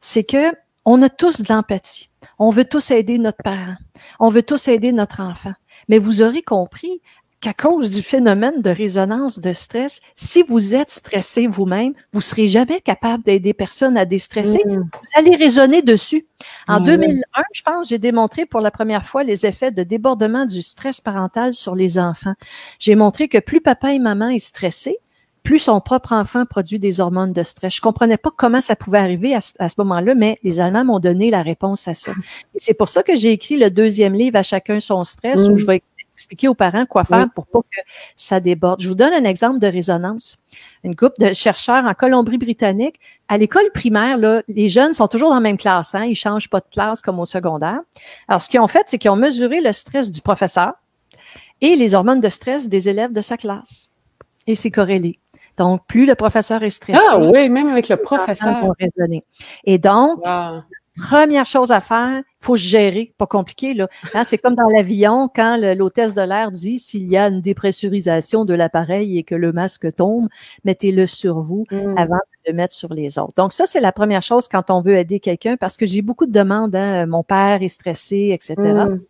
c'est que on a tous de l'empathie. On veut tous aider notre parent. On veut tous aider notre enfant. Mais vous aurez compris, qu'à cause du phénomène de résonance de stress, si vous êtes stressé vous-même, vous serez jamais capable d'aider personne à déstresser. Mm. Vous allez raisonner dessus. En 2001, je pense, j'ai démontré pour la première fois les effets de débordement du stress parental sur les enfants. J'ai montré que plus papa et maman est stressé, plus son propre enfant produit des hormones de stress. Je comprenais pas comment ça pouvait arriver à ce, moment-là, mais les Allemands m'ont donné la réponse à ça. Et c'est pour ça que j'ai écrit le deuxième livre à chacun son stress, où mm. je vais expliquer aux parents quoi faire pour pas que ça déborde. Je vous donne un exemple de résonance. Une groupe de chercheurs en Colombie-Britannique, à l'école primaire, là, les jeunes sont toujours dans la même classe, hein, ils changent pas de classe comme au secondaire. Alors, ce qu'ils ont fait, c'est qu'ils ont mesuré le stress du professeur et les hormones de stress des élèves de sa classe. Et c'est corrélé. Donc, plus le professeur est stressé. Ah oui, même avec le professeur. Et donc, Première chose à faire, faut gérer, pas compliqué là. Hein, c'est comme dans l'avion quand l'hôtesse de l'air dit s'il y a une dépressurisation de l'appareil et que le masque tombe, mettez-le sur vous mm. avant de le mettre sur les autres. Donc ça c'est la première chose quand on veut aider quelqu'un parce que j'ai beaucoup de demandes. Hein, mon père est stressé, etc. Mm.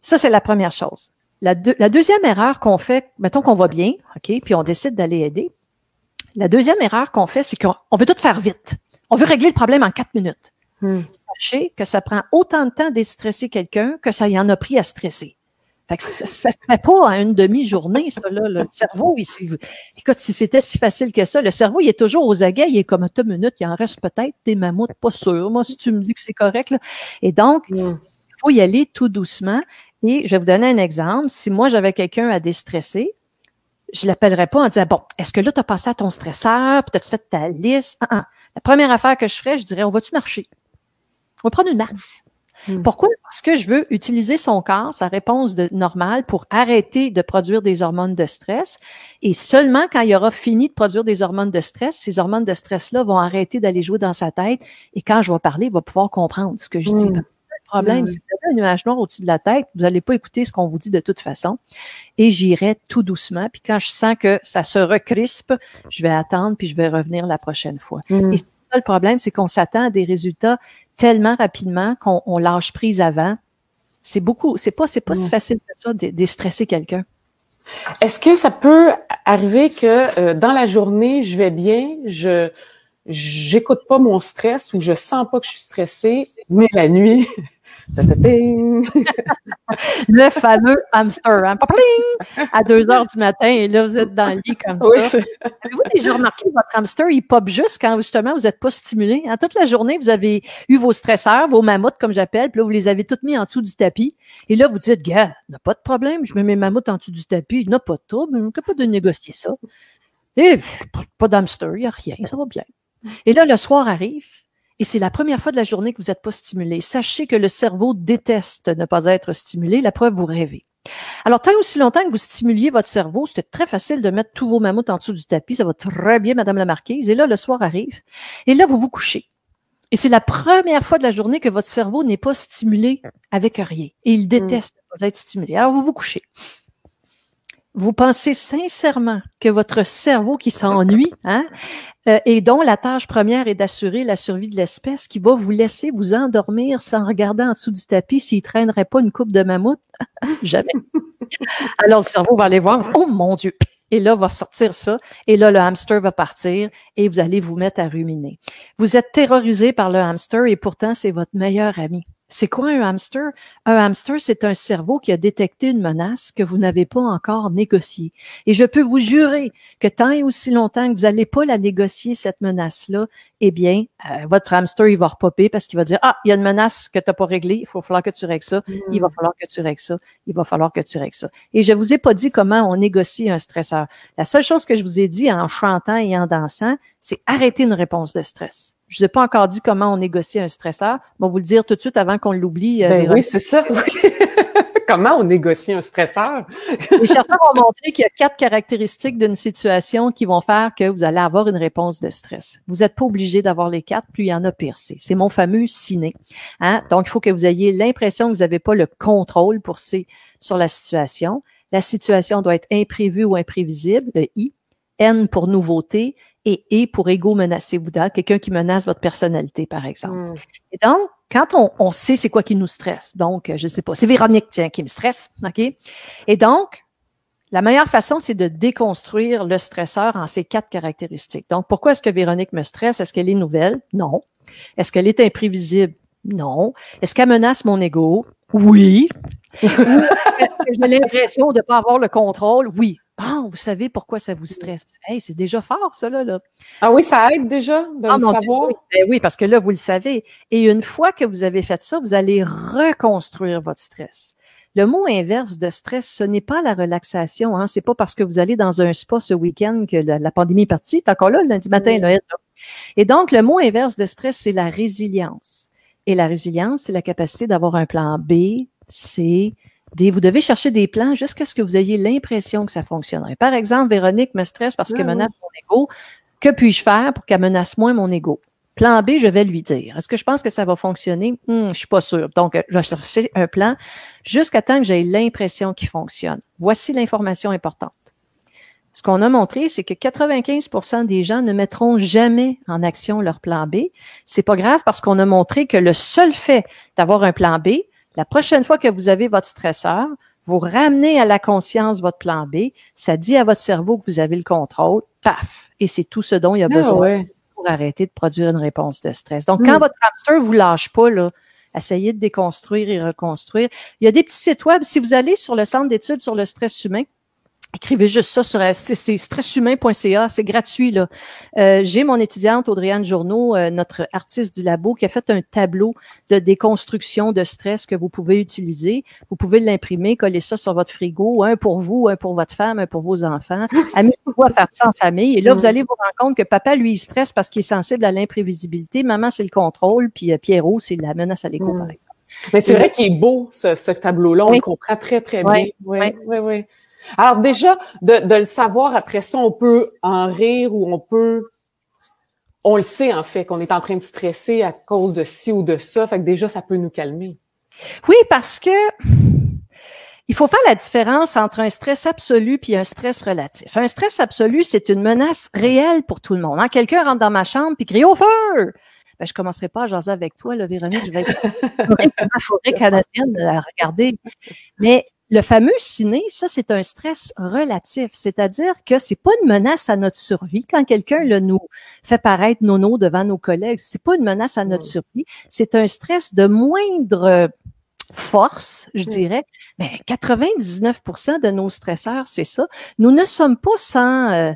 Ça c'est la première chose. La, la deuxième erreur qu'on fait, mettons qu'on va bien, ok, puis on décide d'aller aider. La deuxième erreur qu'on fait, c'est qu'on veut tout faire vite. On veut régler le problème en quatre minutes. Hmm. Sachez que ça prend autant de temps à déstresser quelqu'un que ça y en a pris à stresser. Fait que ça, ne se fait pas à une demi-journée, ça, là. Le cerveau, il, écoute, si c'était si facile que ça, le cerveau, il est toujours aux aguets, il est comme deux minutes, il en reste peut-être des mammouths, pas sûr. Moi, si tu me dis que c'est correct, là. Et donc, il faut y aller tout doucement. Et je vais vous donner un exemple. Si moi, j'avais quelqu'un à déstresser, je l'appellerais pas en disant, bon, est-ce que là, tu as passé à ton stresseur, puis as-tu fait ta liste? Ah, ah. La première affaire que je ferais, je dirais, on va-tu marcher? On va prendre une marche. Hmm. Pourquoi? Parce que je veux utiliser son corps, sa réponse de, normale pour arrêter de produire des hormones de stress. Et seulement quand il aura fini de produire des hormones de stress, ces hormones de stress-là vont arrêter d'aller jouer dans sa tête. Et quand je vais parler, il va pouvoir comprendre ce que je dis. Hmm. Le problème, hmm. c'est que vous avez un nuage noir au-dessus de la tête, vous n'allez pas écouter ce qu'on vous dit de toute façon. Et j'irai tout doucement. Puis quand je sens que ça se recrispe, je vais attendre puis je vais revenir la prochaine fois. Et ça, le problème, c'est qu'on s'attend à des résultats tellement rapidement qu'on lâche prise avant. C'est beaucoup, c'est pas, c'est pas si facile que ça de, de stresser quelqu'un. Est-ce que ça peut arriver que euh, dans la journée, je vais bien, je j'écoute pas mon stress ou je sens pas que je suis stressée, mais la nuit, (laughs) (laughs) le fameux hamster, hein? à 2 heures du matin, et là, vous êtes dans le lit comme ça. Avez-vous déjà remarqué votre hamster, il pop juste quand justement vous n'êtes pas stimulé? En hein, toute la journée, vous avez eu vos stresseurs, vos mammouths, comme j'appelle, puis là, vous les avez toutes mis en dessous du tapis. Et là, vous dites, gars, n'a pas de problème, je mets mes mammouths en dessous du tapis, il n'a pas de trouble, ne pas de négocier ça. Et pas d'hamster, il n'y a rien, ça va bien. Et là, le soir arrive, et c'est la première fois de la journée que vous n'êtes pas stimulé. Sachez que le cerveau déteste ne pas être stimulé. La preuve, vous rêvez. Alors, tant aussi longtemps que vous stimuliez votre cerveau, c'était très facile de mettre tous vos mammouths en dessous du tapis. Ça va très bien, Madame la Marquise. Et là, le soir arrive. Et là, vous vous couchez. Et c'est la première fois de la journée que votre cerveau n'est pas stimulé avec rien. Et il déteste ne pas être stimulé. Alors, vous vous couchez vous pensez sincèrement que votre cerveau qui s'ennuie, (laughs) hein, euh, et dont la tâche première est d'assurer la survie de l'espèce, qui va vous laisser vous endormir sans regarder en dessous du tapis s'il traînerait pas une coupe de mammouth? (laughs) Jamais. Alors le cerveau va aller voir, oh mon Dieu, et là va sortir ça, et là le hamster va partir, et vous allez vous mettre à ruminer. Vous êtes terrorisé par le hamster, et pourtant c'est votre meilleur ami. C'est quoi un hamster? Un hamster, c'est un cerveau qui a détecté une menace que vous n'avez pas encore négociée. Et je peux vous jurer que tant et aussi longtemps que vous n'allez pas la négocier, cette menace-là, eh bien, euh, votre hamster, il va repopper parce qu'il va dire, ah, il y a une menace que tu n'as pas réglée, il va falloir que tu règles ça, il va hmm. falloir que tu règles ça, il va falloir que tu règles ça. Et je vous ai pas dit comment on négocie un stresseur. La seule chose que je vous ai dit en chantant et en dansant, c'est arrêter une réponse de stress. Je vous ai pas encore dit comment on négocie un stresseur. On va vous le dire tout de suite avant qu'on l'oublie. Euh, ben oui, c'est ça. (laughs) comment on négocie un stresseur? (laughs) Les chercheurs ont montré qu'il y a quatre caractéristiques d'une situation qui vont faire que vous allez avoir une réponse de stress. Vous n'êtes pas obligé d'avoir les quatre, plus il y en a pire. C'est mon fameux ciné. Hein? Donc, il faut que vous ayez l'impression que vous n'avez pas le contrôle pour ces, sur la situation. La situation doit être imprévue ou imprévisible, le I. N pour nouveauté et E pour égo menacé vous quelqu'un qui menace votre personnalité, par exemple. Hmm. Et donc, quand on, on sait c'est quoi qui nous stresse, donc, je sais pas, c'est Véronique, tiens, qui me stresse, OK? Et donc, la meilleure façon, c'est de déconstruire le stresseur en ces quatre caractéristiques. Donc, pourquoi est-ce que Véronique me stresse? Est-ce qu'elle est nouvelle? Non. Est-ce qu'elle est imprévisible? Non. Est-ce qu'elle menace mon ego? Oui. (laughs) J'ai l'impression de ne pas avoir le contrôle? Oui. Bon, vous savez pourquoi ça vous stresse? Hey, c'est déjà fort, ça, là. Ah oui, ça aide déjà de ah, le savoir. Ben oui, parce que là, vous le savez. Et une fois que vous avez fait ça, vous allez reconstruire votre stress. Le mot inverse de stress, ce n'est pas la relaxation. Hein. C'est pas parce que vous allez dans un spa ce week-end que la, pandémie est partie. C'est encore là, le lundi matin. Là, et donc, le mot inverse de stress, c'est la résilience. Et la résilience, c'est la capacité d'avoir un plan B, C, vous devez chercher des plans jusqu'à ce que vous ayez l'impression que ça fonctionnerait. Par exemple, Véronique me stresse parce qu'elle menace mon ego. Que puis-je faire pour qu'elle menace moins mon ego? Plan B, je vais lui dire. Est-ce que je pense que ça va fonctionner? Hmm, je suis pas sûre. Donc, je vais chercher un plan jusqu'à temps que j'ai l'impression qu'il fonctionne. Voici l'information importante. Ce qu'on a montré, c'est que 95% des gens ne mettront jamais en action leur plan B. C'est pas grave parce qu'on a montré que le seul fait d'avoir un plan B, la prochaine fois que vous avez votre stresseur, vous ramenez à la conscience votre plan B, ça dit à votre cerveau que vous avez le contrôle, paf, et c'est tout ce dont il y a ah besoin pour arrêter de produire une réponse de stress. Donc, quand hmm. votre hamster vous lâche pas, là, essayez de déconstruire et reconstruire. Il y a des petits sites web. Si vous allez sur le centre d'études sur le stress humain, Écrivez juste ça sur c'est stresshumain.ca, c'est gratuit là. Euh, j'ai mon étudiante Audriane Journeau, euh, notre artiste du labo, qui a fait un tableau de déconstruction de stress que vous pouvez utiliser. Vous pouvez l'imprimer, coller ça sur votre frigo, un pour vous, un pour votre femme, un pour vos enfants. (laughs) Amusez-vous à faire ça en famille. Et là, vous allez vous rendre compte que papa lui il stresse parce qu'il est sensible à l'imprévisibilité, maman c'est le contrôle, puis euh, Pierrot c'est la menace à l'égo mm. Mais c'est vrai qu'il est beau ce, tableau-là, on le comprend très très bien. Oui, oui, oui. Alors déjà, de, de, le savoir, après ça, on peut en rire ou on peut... On le sait en fait qu'on est en train de stresser à cause de ci ou de ça. Fait que déjà, ça peut nous calmer. Oui, parce que il faut faire la différence entre un stress absolu puis un stress relatif. Un stress absolu, c'est une menace réelle pour tout le monde. Hein? Quelqu'un rentre dans ma chambre puis crie au feu. Ben, je commencerai pas à jaser avec toi, là, Véronique. Je vais être (laughs) la forêt canadienne à regarder. Mais le fameux ciné, ça, c'est un stress relatif, c'est-à-dire que c'est pas une menace à notre survie. Quand quelqu'un le nous fait paraître nono devant nos collègues, c'est pas une menace à notre survie, c'est un stress de moindre force, je dirais. Mais 99% de nos stresseurs, c'est ça. Nous ne sommes pas sans euh,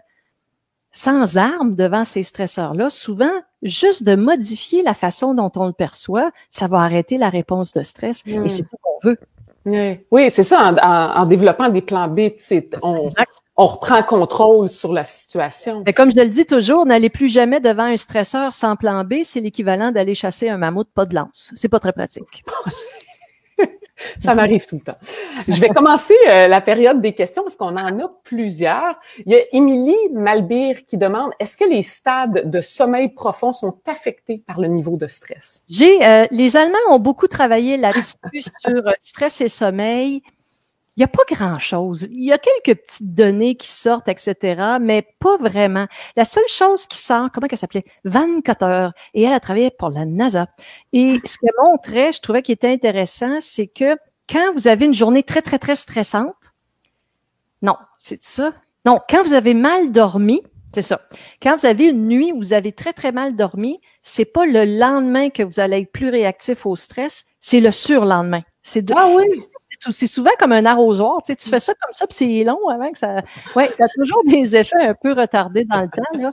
sans armes devant ces stresseurs-là. Souvent, juste de modifier la façon dont on le perçoit, ça va arrêter la réponse de stress. Et c'est ce qu'on veut. Oui, c'est ça. En, développant des plans B, on, on reprend contrôle sur la situation. Et comme je le dis toujours, n'allez plus jamais devant un stresseur sans plan B. C'est l'équivalent d'aller chasser un mammouth pas de lance. C'est pas très pratique. (laughs) (laughs) Ça m'arrive tout le temps. Je vais commencer euh, la période des questions parce qu'on en a plusieurs. Il y a Émilie Malbir qui demande est-ce que les stades de sommeil profond sont affectés par le niveau de stress? J'ai euh, les Allemands ont beaucoup travaillé là-dessus (laughs) sur euh, stress et sommeil. Il n'y a pas grand-chose. Il y a quelques petites données qui sortent, etc., mais pas vraiment. La seule chose qui sort, comment elle s'appelait? Van Cotter. Et elle a travaillé pour la NASA. Et ce qu'elle montrait, je trouvais qui était intéressant, c'est que quand vous avez une journée très, très, très stressante, non, c'est ça. Non, quand vous avez mal dormi, c'est ça. Quand vous avez une nuit où vous avez très, très mal dormi, c'est pas le lendemain que vous allez être plus réactif au stress, c'est le surlendemain. C'est ah oui c'est souvent comme un arrosoir. Tu, sais, tu fais ça comme ça, puis c'est long avant que ça. Ouais, ça a toujours des effets un peu retardés dans le temps. Là.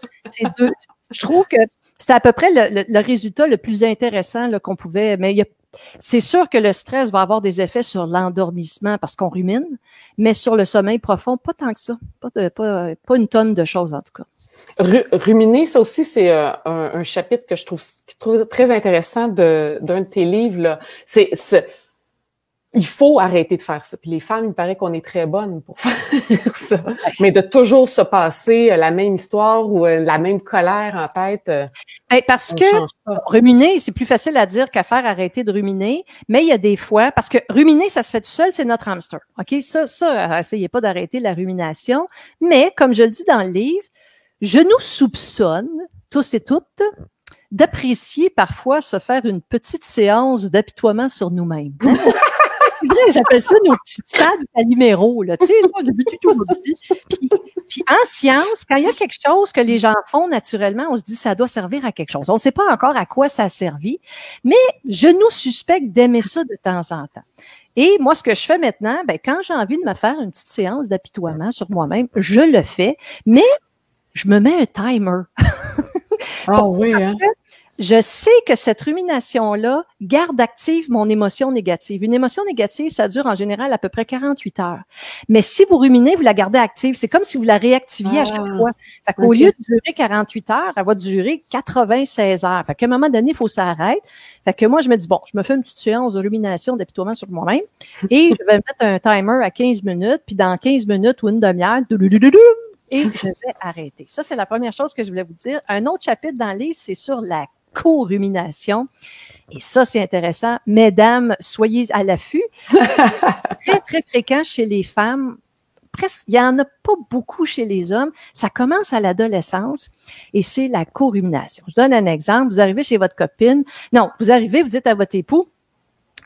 Deux... Je trouve que c'est à peu près le, résultat le plus intéressant qu'on pouvait. Mais c'est sûr que le stress va avoir des effets sur l'endormissement parce qu'on rumine, mais sur le sommeil profond, pas tant que ça. Pas, pas, pas une tonne de choses, en tout cas. ruminer, ça aussi, c'est euh, un, chapitre que je trouve, je trouve très intéressant d'un de, de, tes livres. C'est il faut arrêter de faire ça. Puis les femmes, il paraît qu'on est très bonnes pour (laughs) faire ça. Mais de toujours se passer euh, la même histoire ou euh, la même colère en tête. Euh, parce que ruminer, c'est plus facile à dire qu'à faire arrêter de ruminer. Mais il y a des fois, parce que ruminer, ça se fait tout seul, c'est notre hamster. OK? Ça, ça, essayez pas d'arrêter la rumination. Mais, comme je le dis dans le livre, je nous soupçonne, tous et toutes, d'apprécier parfois se faire une petite séance d'apitoiement sur nous-mêmes. (laughs) j'appelle ça nos petits stades à numéro, là. Tu sais, puis, puis en science, quand il y a quelque chose que les gens font naturellement, on se dit ça doit servir à quelque chose. On ne sait pas encore à quoi ça a servi, mais je nous suspecte d'aimer ça de temps en temps. Et moi, ce que je fais maintenant, ben, quand j'ai envie de me faire une petite séance d'apitoiement sur moi-même, je le fais, mais je me mets un timer. Ah oui, hein? Je sais que cette rumination-là garde active mon émotion négative. Une émotion négative, ça dure en général à peu près 48 heures. Mais si vous ruminez, vous la gardez active. C'est comme si vous la réactiviez à chaque ah, fois. Fait qu'au lieu de durer 48 heures, elle va durer 96 heures. Fait qu'à un moment donné, il faut s'arrêter. Fait que moi, je me dis, bon, je me fais une petite séance de rumination d'apitoiement sur moi-même et je vais mettre un timer à 15 minutes, puis dans 15 minutes ou une demi-heure, et je vais arrêter. Ça, c'est la première chose que je voulais vous dire. Un autre chapitre dans le livre, c'est sur la co-rumination. Et ça, c'est intéressant. Mesdames, soyez à l'affût. (laughs) très, très fréquent chez les femmes. Presque, il n'y en a pas beaucoup chez les hommes. Ça commence à l'adolescence et c'est la co-rumination. Je donne un exemple. Vous arrivez chez votre copine. Non, vous arrivez, vous dites à votre époux,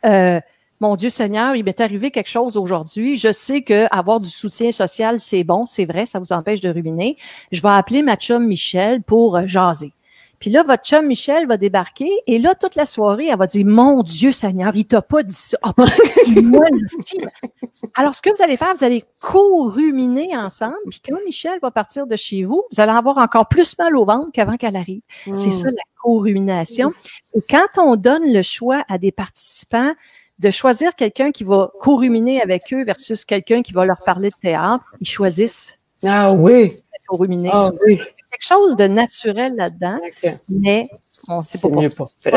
euh, mon Dieu Seigneur, il m'est arrivé quelque chose aujourd'hui. Je sais que avoir du soutien social, c'est bon, c'est vrai, ça vous empêche de ruminer. Je vais appeler ma chum Michel pour euh, jaser. Puis là, votre chum Michel va débarquer et là, toute la soirée, elle va dire Mon Dieu Seigneur, il t'a pas dit ça. Ah, (laughs) moi, Alors, ce que vous allez faire, vous allez co-ruminer ensemble. Puis quand Michel va partir de chez vous, vous allez avoir encore plus mal au ventre qu'avant qu'elle arrive. C'est ça la co-rumination. Et quand on donne le choix à des participants de choisir quelqu'un qui va co-ruminer avec eux versus quelqu'un qui va leur parler de théâtre, ils choisissent. Ah oui. Co-ruminer. Ah oui quelque chose de naturel là-dedans, mais on sait pas. Mieux pas. (laughs)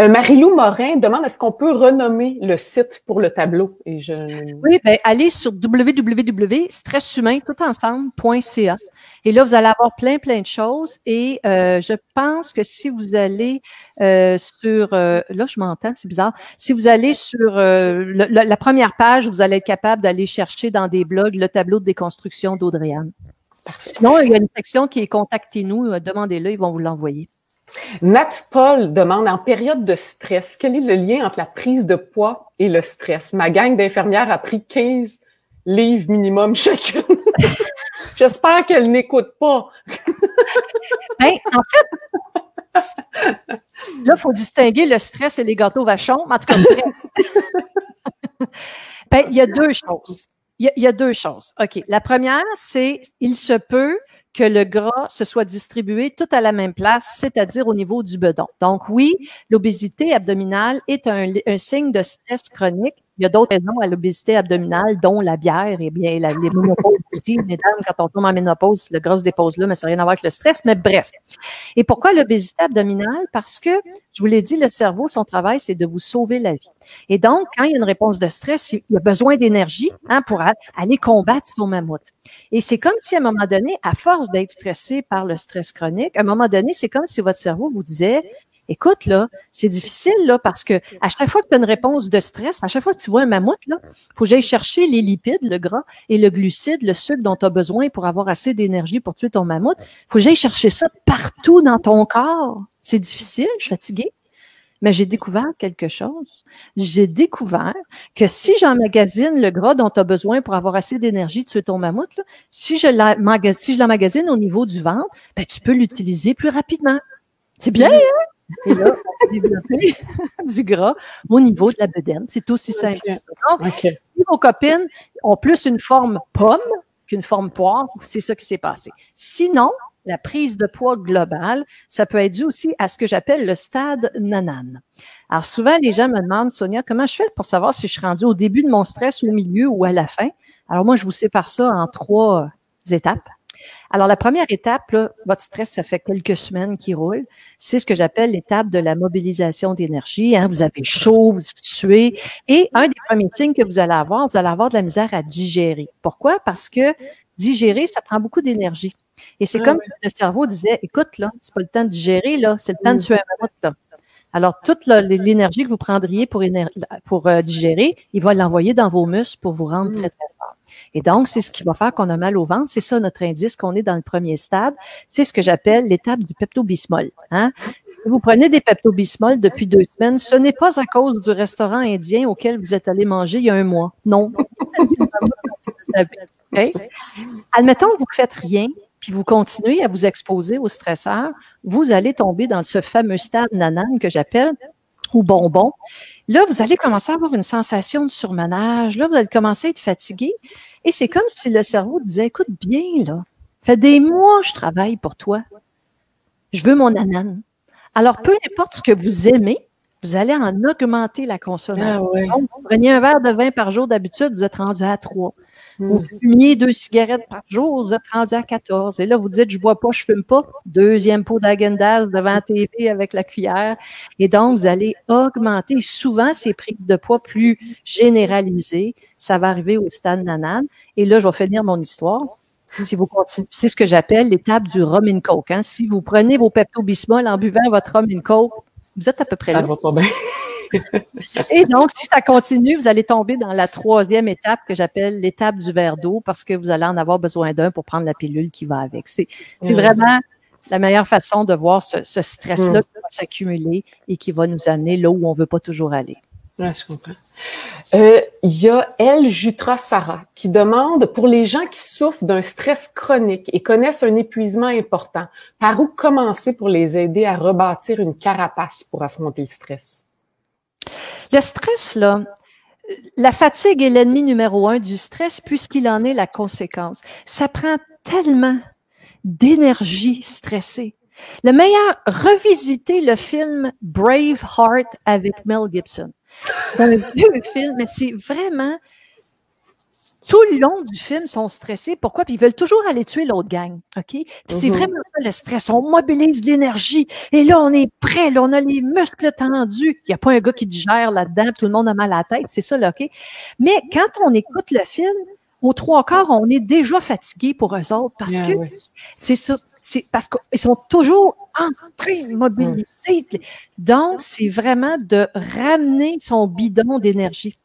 euh, Marilou Morin demande est-ce qu'on peut renommer le site pour le tableau? Et je... Oui, ben allez sur www.stresshumain.ca et là vous allez avoir plein plein de choses. Et euh, je pense que si vous allez euh, sur euh, là je m'entends c'est bizarre. Si vous allez sur la première page vous allez être capable d'aller chercher dans des blogs le tableau de déconstruction Sinon, il y a une section qui est Contactez-nous, euh, demandez-le, ils vont vous l'envoyer. Nat Paul demande en période de stress, quel est le lien entre la prise de poids et le stress? Ma gang d'infirmières a pris 15 livres minimum (laughs) chacune. J'espère qu'elle n'écoute pas. (laughs) ben, en fait, là, il faut distinguer le stress et les gâteaux vachons. En tout cas, (laughs) ben, il y a deux choses. Il y, a, deux choses. OK. La première, c'est il se peut que le gras se soit distribué tout à la même place, c'est-à-dire au niveau du bedon. Donc oui, l'obésité abdominale est un, un signe de stress chronique il y a d'autres raisons à l'obésité abdominale, dont la bière et bien la, les ménopauses aussi. (laughs) Mesdames, quand on tombe en ménopause, le gros se dépose là, mais ça n'a rien à voir avec le stress. Mais bref. Et pourquoi l'obésité abdominale? Parce que, je vous l'ai dit, le cerveau, son travail, c'est de vous sauver la vie. Et donc, quand il y a une réponse de stress, il y a besoin d'énergie hein, pour aller combattre son mammouth. Et c'est comme si, à un moment donné, à force d'être stressé par le stress chronique, à un moment donné, c'est comme si votre cerveau vous disait, Écoute, là, c'est difficile, là, parce que à chaque fois que tu as une réponse de stress, à chaque fois que tu vois un mammouth, là, faut que j'aille chercher les lipides, le gras et le glucide, le sucre dont tu as besoin pour avoir assez d'énergie pour tuer ton mammouth. faut que j'aille chercher ça partout dans ton corps. C'est difficile, je suis fatiguée. Mais j'ai découvert quelque chose. J'ai découvert que si j'emmagasine le gras dont tu as besoin pour avoir assez d'énergie de tuer ton mammouth, là, si je l'emmagasine au niveau du ventre, ben, tu peux l'utiliser plus rapidement. C'est bien, hein? Et là, on va développer (laughs) du gras au niveau de la bedaine. C'est aussi simple. si vos copines ont plus une forme pomme qu'une forme poire, c'est ça qui s'est passé. Sinon, la prise de poids globale, ça peut être dû aussi à ce que j'appelle le stade nanane. Alors souvent, les gens me demandent, Sonia, comment je fais pour savoir si je suis rendue au début de mon stress, au milieu ou à la fin? Alors moi, je vous sépare ça en trois étapes. Alors, la première étape, là, votre stress, ça fait quelques semaines qu'il roule. C'est ce que j'appelle l'étape de la mobilisation d'énergie. Hein. Vous avez chaud, vous suez. Et un des premiers signes que vous allez avoir, vous allez avoir de la misère à digérer. Pourquoi? Parce que digérer, ça prend beaucoup d'énergie. Et c'est comme si le cerveau disait, écoute, là, c'est pas le temps de digérer, là, c'est le temps de tuer un Alors, toute l'énergie que vous prendriez pour, pour euh, digérer, il va l'envoyer dans vos muscles pour vous rendre très, très fort. Et donc, c'est ce qui va faire qu'on a mal au ventre. C'est ça notre indice qu'on est dans le premier stade. C'est ce que j'appelle l'étape du pepto-bismol. Hein? Vous prenez des pepto-bismol depuis deux semaines, ce n'est pas à cause du restaurant indien auquel vous êtes allé manger il y a un mois. Non. (laughs) Admettons que vous ne faites rien, puis vous continuez à vous exposer au stresseur, vous allez tomber dans ce fameux stade nanane que j'appelle ou bonbon. Là, vous allez commencer à avoir une sensation de surmenage. Là, vous allez commencer à être fatigué. Et c'est comme si le cerveau disait, écoute bien, là, fait des mois je travaille pour toi. Je veux mon anane. Alors, peu importe ce que vous aimez, vous allez en augmenter la consommation. Ah vous prenez un verre de vin par jour d'habitude, vous êtes rendu à trois. Vous mm. fumiez deux cigarettes par jour, vous êtes rendu à 14. Et là, vous dites, je bois pas, je fume pas. Deuxième pot d'agendas devant la TV avec la cuillère. Et donc, vous allez augmenter souvent ces prises de poids plus généralisées. Ça va arriver au stade nanane. Et là, je vais finir mon histoire. Si vous continuez, c'est ce que j'appelle l'étape du rum and coke. Hein. Si vous prenez vos Pepto-Bismol en buvant votre rum and coke, vous êtes à peu près là. Ça va pas bien. Et donc, si ça continue, vous allez tomber dans la troisième étape que j'appelle l'étape du verre d'eau parce que vous allez en avoir besoin d'un pour prendre la pilule qui va avec. C'est mm. vraiment la meilleure façon de voir ce, stress-là mm. qui va s'accumuler et qui va nous amener là où on ne veut pas toujours aller. Je comprends. Euh, il y a El Jutra Sarah qui demande pour les gens qui souffrent d'un stress chronique et connaissent un épuisement important, par où commencer pour les aider à rebâtir une carapace pour affronter le stress? Le stress, là, la fatigue est l'ennemi numéro un du stress puisqu'il en est la conséquence. Ça prend tellement d'énergie stressée. Le meilleur, revisiter le film Braveheart avec Mel Gibson. C'est un vieux film, mais c'est vraiment tout le long du film, sont stressés. Pourquoi? Puis ils veulent toujours aller tuer l'autre gang. OK? Puis c'est mhm. vraiment ça le stress. On mobilise l'énergie. Et là, on est prêt. Là, on a les muscles tendus. Il n'y a pas un gars qui digère là-dedans. Tout le monde a mal à la tête. C'est ça, là, OK? Mais quand on écoute le film, aux trois quarts, on est déjà fatigué pour eux autres parce que c'est ça. C'est parce qu'ils sont toujours en train de mobiliser. Donc, c'est vraiment de ramener son bidon d'énergie.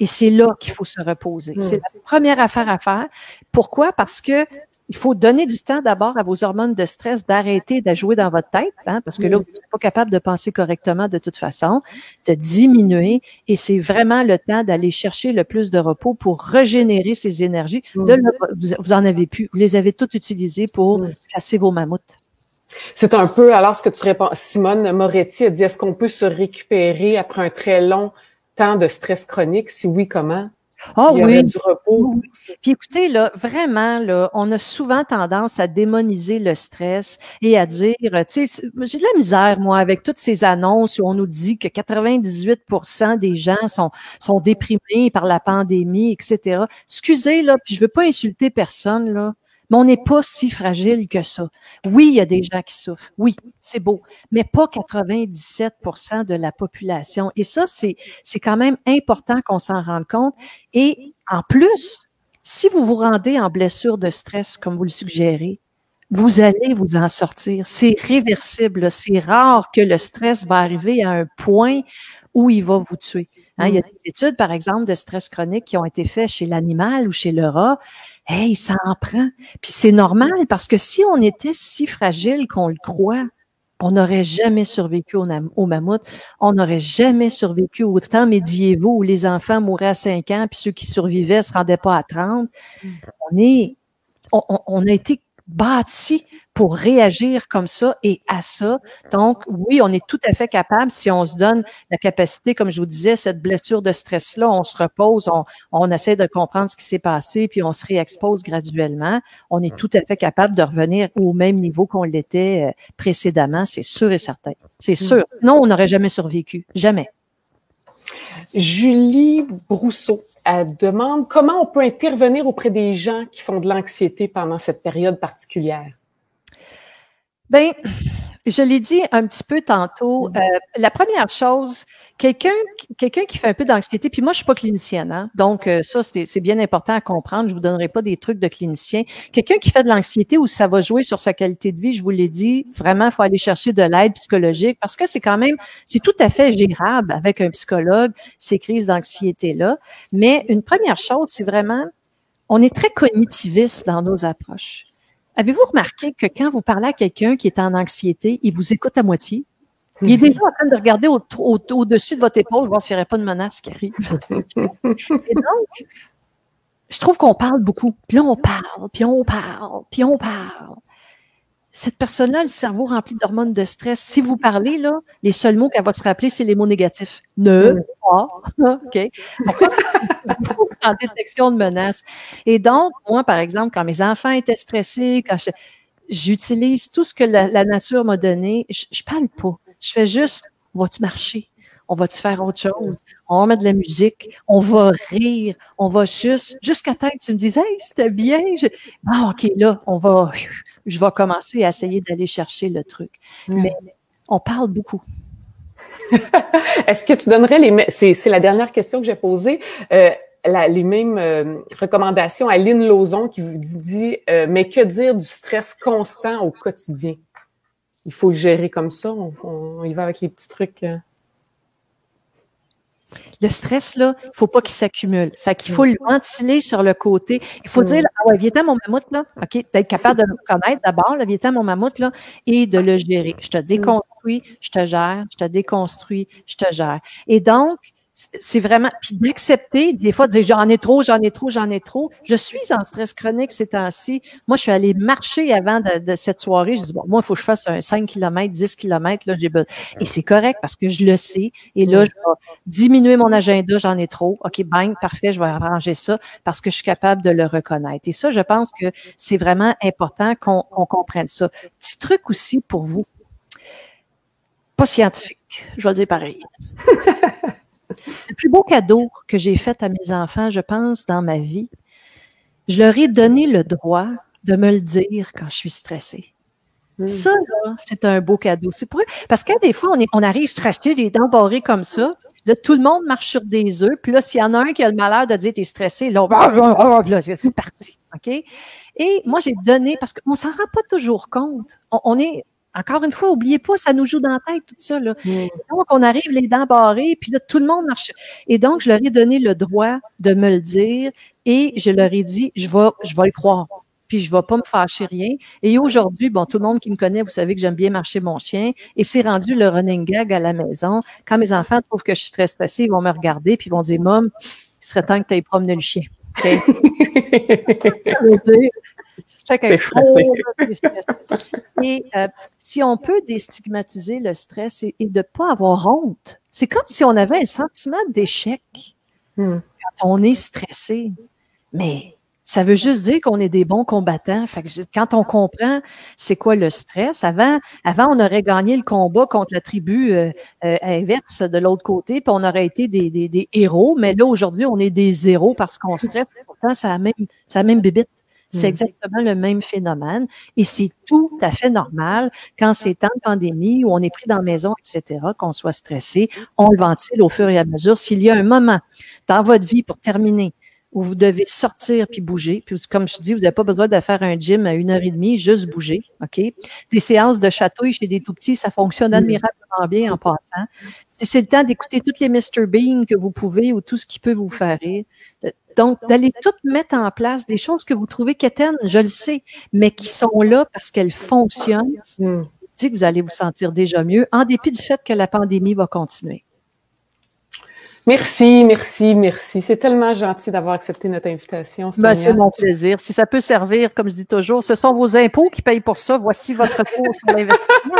Et c'est là qu'il faut se reposer. C'est la première affaire à faire. Pourquoi? Parce que il faut donner du temps d'abord à vos hormones de stress d'arrêter de jouer dans votre tête, hein, parce que là, vous n'êtes pas capable de penser correctement de toute façon, de diminuer, et c'est vraiment le temps d'aller chercher le plus de repos pour régénérer ces énergies. Là, vous, en avez plus. Vous les avez toutes utilisées pour chasser vos mammouths. C'est un peu alors ce que tu réponds. Simone Moretti a dit est-ce qu'on peut se récupérer après un très long temps de stress chronique? Si oui, comment? Ah oui. du repos. Puis écoutez, là, vraiment, là, on a souvent tendance à démoniser le stress et à dire, tu sais, j'ai de la misère, moi, avec toutes ces annonces où on nous dit que 98% des gens sont, sont déprimés par la pandémie, etc. Excusez, là, puis je veux pas insulter personne, là. Mais on n'est pas si fragile que ça. Oui, il y a des gens qui souffrent. Oui, c'est beau. Mais pas 97% de la population. Et ça, c'est, c'est quand même important qu'on s'en rende compte. Et en plus, si vous vous rendez en blessure de stress, comme vous le suggérez, vous allez vous en sortir. C'est réversible. C'est rare que le stress va arriver à un point où il va vous tuer. Hein, il y a des études, par exemple, de stress chronique qui ont été faites chez l'animal ou chez le rat. Hey, ça en prend. Puis c'est normal parce que si on était si fragile qu'on le croit, on n'aurait jamais survécu au, au mammouth, on n'aurait jamais survécu au temps médiévaux où les enfants mouraient à 5 ans, puis ceux qui survivaient se rendaient pas à 30. Mm. On est, on, on a été bâti pour réagir comme ça et à ça. Donc, oui, on est tout à fait capable, si on se donne la capacité, comme je vous disais, cette blessure de stress-là, on se repose, on, on essaie de comprendre ce qui s'est passé, puis on se réexpose graduellement. On est tout à fait capable de revenir au même niveau qu'on l'était euh, précédemment, c'est sûr et certain. C'est sûr. Sinon, on n'aurait jamais survécu. Jamais. Julie Brousseau demande comment on peut intervenir auprès des gens qui font de l'anxiété pendant cette période particulière. Ben, je l'ai dit un petit peu tantôt. Mm-hmm. Euh, la première chose, quelqu'un quelqu'un qui fait un peu d'anxiété, puis moi, je suis pas clinicienne, hein, donc euh, ça, c'est bien important à comprendre. Je vous donnerai pas des trucs de clinicien. Quelqu'un qui fait de l'anxiété où ça va jouer sur sa qualité de vie, je vous l'ai dit, vraiment, il faut aller chercher de l'aide psychologique parce que c'est quand même, c'est tout à fait gérable avec un psychologue, ces crises d'anxiété-là. Mais une première chose, c'est vraiment, on est très cognitiviste dans nos approches. Avez-vous remarqué que quand vous parlez à quelqu'un qui est en anxiété, il vous écoute à moitié? Il est déjà en train de regarder au-dessus de votre épaule, voir s'il n'y aurait pas de menace qui arrive. Et donc, je trouve qu'on parle beaucoup. Puis on parle, puis on parle, puis on parle. Cette personne-là, le cerveau rempli d'hormones de stress. Si vous parlez, là, les seuls mots qu'elle va se rappeler, c'est les mots négatifs. Ne, pas, (laughs) OK? (laughs) en détection de menaces? Et donc, moi, par exemple, quand mes enfants étaient stressés, quand j'utilise tout ce que la, nature m'a donné, je, je parle pas. Je fais juste, vas-tu marcher? On va-tu faire autre chose? On va mettre de la musique, on va rire, on va juste, jusqu'à temps que tu me dises, hey, c'était bien. Bon, OK, là, on va, je vais commencer à essayer d'aller chercher le truc. Hmm. Mais on parle beaucoup. (laughs) Est-ce que tu donnerais les, c'est la dernière question que j'ai posée, euh, les mêmes euh, recommandations à Lynn Lozon qui vous dit, euh, mais que dire du stress constant au quotidien? Il faut le gérer comme ça, on, y va avec les petits trucs. Le stress, là, il faut pas qu'il s'accumule. Fait qu'il faut le ventiler sur le côté. Il faut dire, ah ouais, viens mon mammouth, là. OK, d'être capable de le reconnaître d'abord, là, viens mon mammouth, là, et de le gérer. Je te déconstruis, je te gère, je te déconstruis, je te gère. Et donc, c'est vraiment, puis d'accepter, des fois, de dire j'en ai trop, j'en ai trop, j'en ai trop. Je suis en stress chronique ces temps-ci. Moi, je suis allée marcher avant de, cette soirée. Je dis, bon, moi, il faut que je fasse un 5 km, 10 km, là, j'ai Et c'est correct parce que je le sais. Et là, je vais diminuer mon agenda, j'en ai trop. OK, bang, parfait, je vais arranger ça parce que je suis capable de le reconnaître. Et ça, je pense que c'est vraiment important qu'on comprenne ça. Petit truc aussi pour vous. Pas scientifique, je vais le dire pareil. (laughs) Le plus beau cadeau que j'ai fait à mes enfants, je pense, dans ma vie, je leur ai donné le droit de me le dire quand je suis stressée. Hmm. Ça, c'est un beau cadeau. C'est pour Parce que des fois, on, est, on arrive stressé, les dents barrées comme ça. Là, tout le monde marche sur des œufs. Puis là, s'il y en a un qui a le malheur de dire t'es stressé, là, c'est parti. OK? Et moi, j'ai donné, parce qu'on s'en rend pas toujours compte. on est, encore une fois, oubliez pas, ça nous joue dans la tête, tout ça. Là. Mm. Donc, on arrive les dents barrées, puis là, tout le monde marche. Et donc, je leur ai donné le droit de me le dire et je leur ai dit, je vais, je vais le croire. Puis je vais pas me fâcher rien. Et aujourd'hui, bon, tout le monde qui me connaît, vous savez que j'aime bien marcher mon chien. Et c'est rendu le running gag à la maison. Quand mes enfants trouvent que je suis très stressée, ils vont me regarder puis ils vont dire, Mom, il serait temps que tu ailles promener le chien. (laughs) (laughs) Et euh, si on peut déstigmatiser le stress et, de ne pas avoir honte, c'est comme si on avait un sentiment d'échec hmm. quand on est stressé. Mais ça veut juste dire qu'on est des bons combattants. Fait que quand on comprend c'est quoi le stress, avant, avant on aurait gagné le combat contre la tribu euh, euh, inverse de l'autre côté, puis on aurait été des, des, des héros. Mais là aujourd'hui, on est des héros parce qu'on stresse. Pourtant, ça a même, ça a même bibite. C'est mm. exactement le même phénomène et c'est tout à fait normal quand c'est en pandémie où on est pris dans la maison, etc., qu'on soit stressé, on le ventile au fur et à mesure. S'il y a un moment dans votre vie pour terminer où vous devez sortir puis bouger. Puis comme je dis, vous n'avez pas besoin de faire un gym à une heure et demie, juste bouger, OK? Des séances de chatouille chez des tout-petits, ça fonctionne admirablement bien en passant. Si c'est le temps d'écouter toutes les Mr. Bean que vous pouvez ou tout ce qui peut vous faire rire, donc, d'aller tout mettre en place des choses que vous trouvez quétaines, je le sais, mais qui sont là parce qu'elles fonctionnent. Mm. Que vous allez vous sentir déjà mieux, en dépit du fait que la pandémie va continuer. Merci, merci, merci. C'est tellement gentil d'avoir accepté notre invitation. Ben, c'est mon plaisir. Si ça peut servir, comme je dis toujours, ce sont vos impôts qui payent pour ça. Voici votre cours sur (laughs) l'investissement.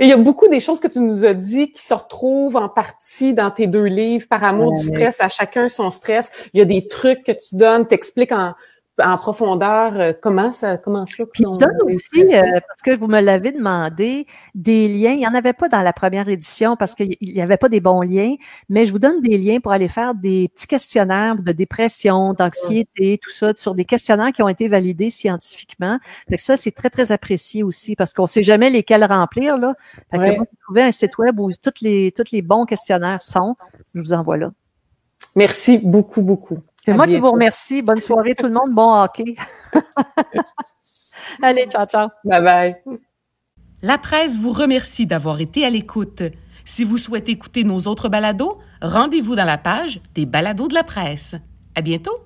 Et il y a beaucoup des choses que tu nous as dit qui se retrouvent en partie dans tes deux livres, Par amour du stress, à chacun son stress. Il y a des trucs que tu donnes, t'expliques en, en profondeur euh, comment ça comment ça puis je donne aussi euh, parce que vous me l'avez demandé des liens. Il n'y en avait pas dans la première édition parce qu'il n'y avait pas des bons liens mais je vous donne des liens pour aller faire des petits questionnaires de dépression d'anxiété tout ça sur des questionnaires qui ont été validés scientifiquement. Fait que ça c'est très très apprécié aussi parce qu'on sait jamais lesquels remplir là. Fait que trouver un site web où tous les tous les bons questionnaires sont. Je vous envoie là. Merci beaucoup beaucoup c'est moi qui vous remercie. Bonne soirée tout le monde. Bon hockey. (laughs) Allez, ciao, ciao. Bye bye. La presse vous remercie d'avoir été à l'écoute. Si vous souhaitez écouter nos autres balados, rendez-vous dans la page des balados de la presse. À bientôt.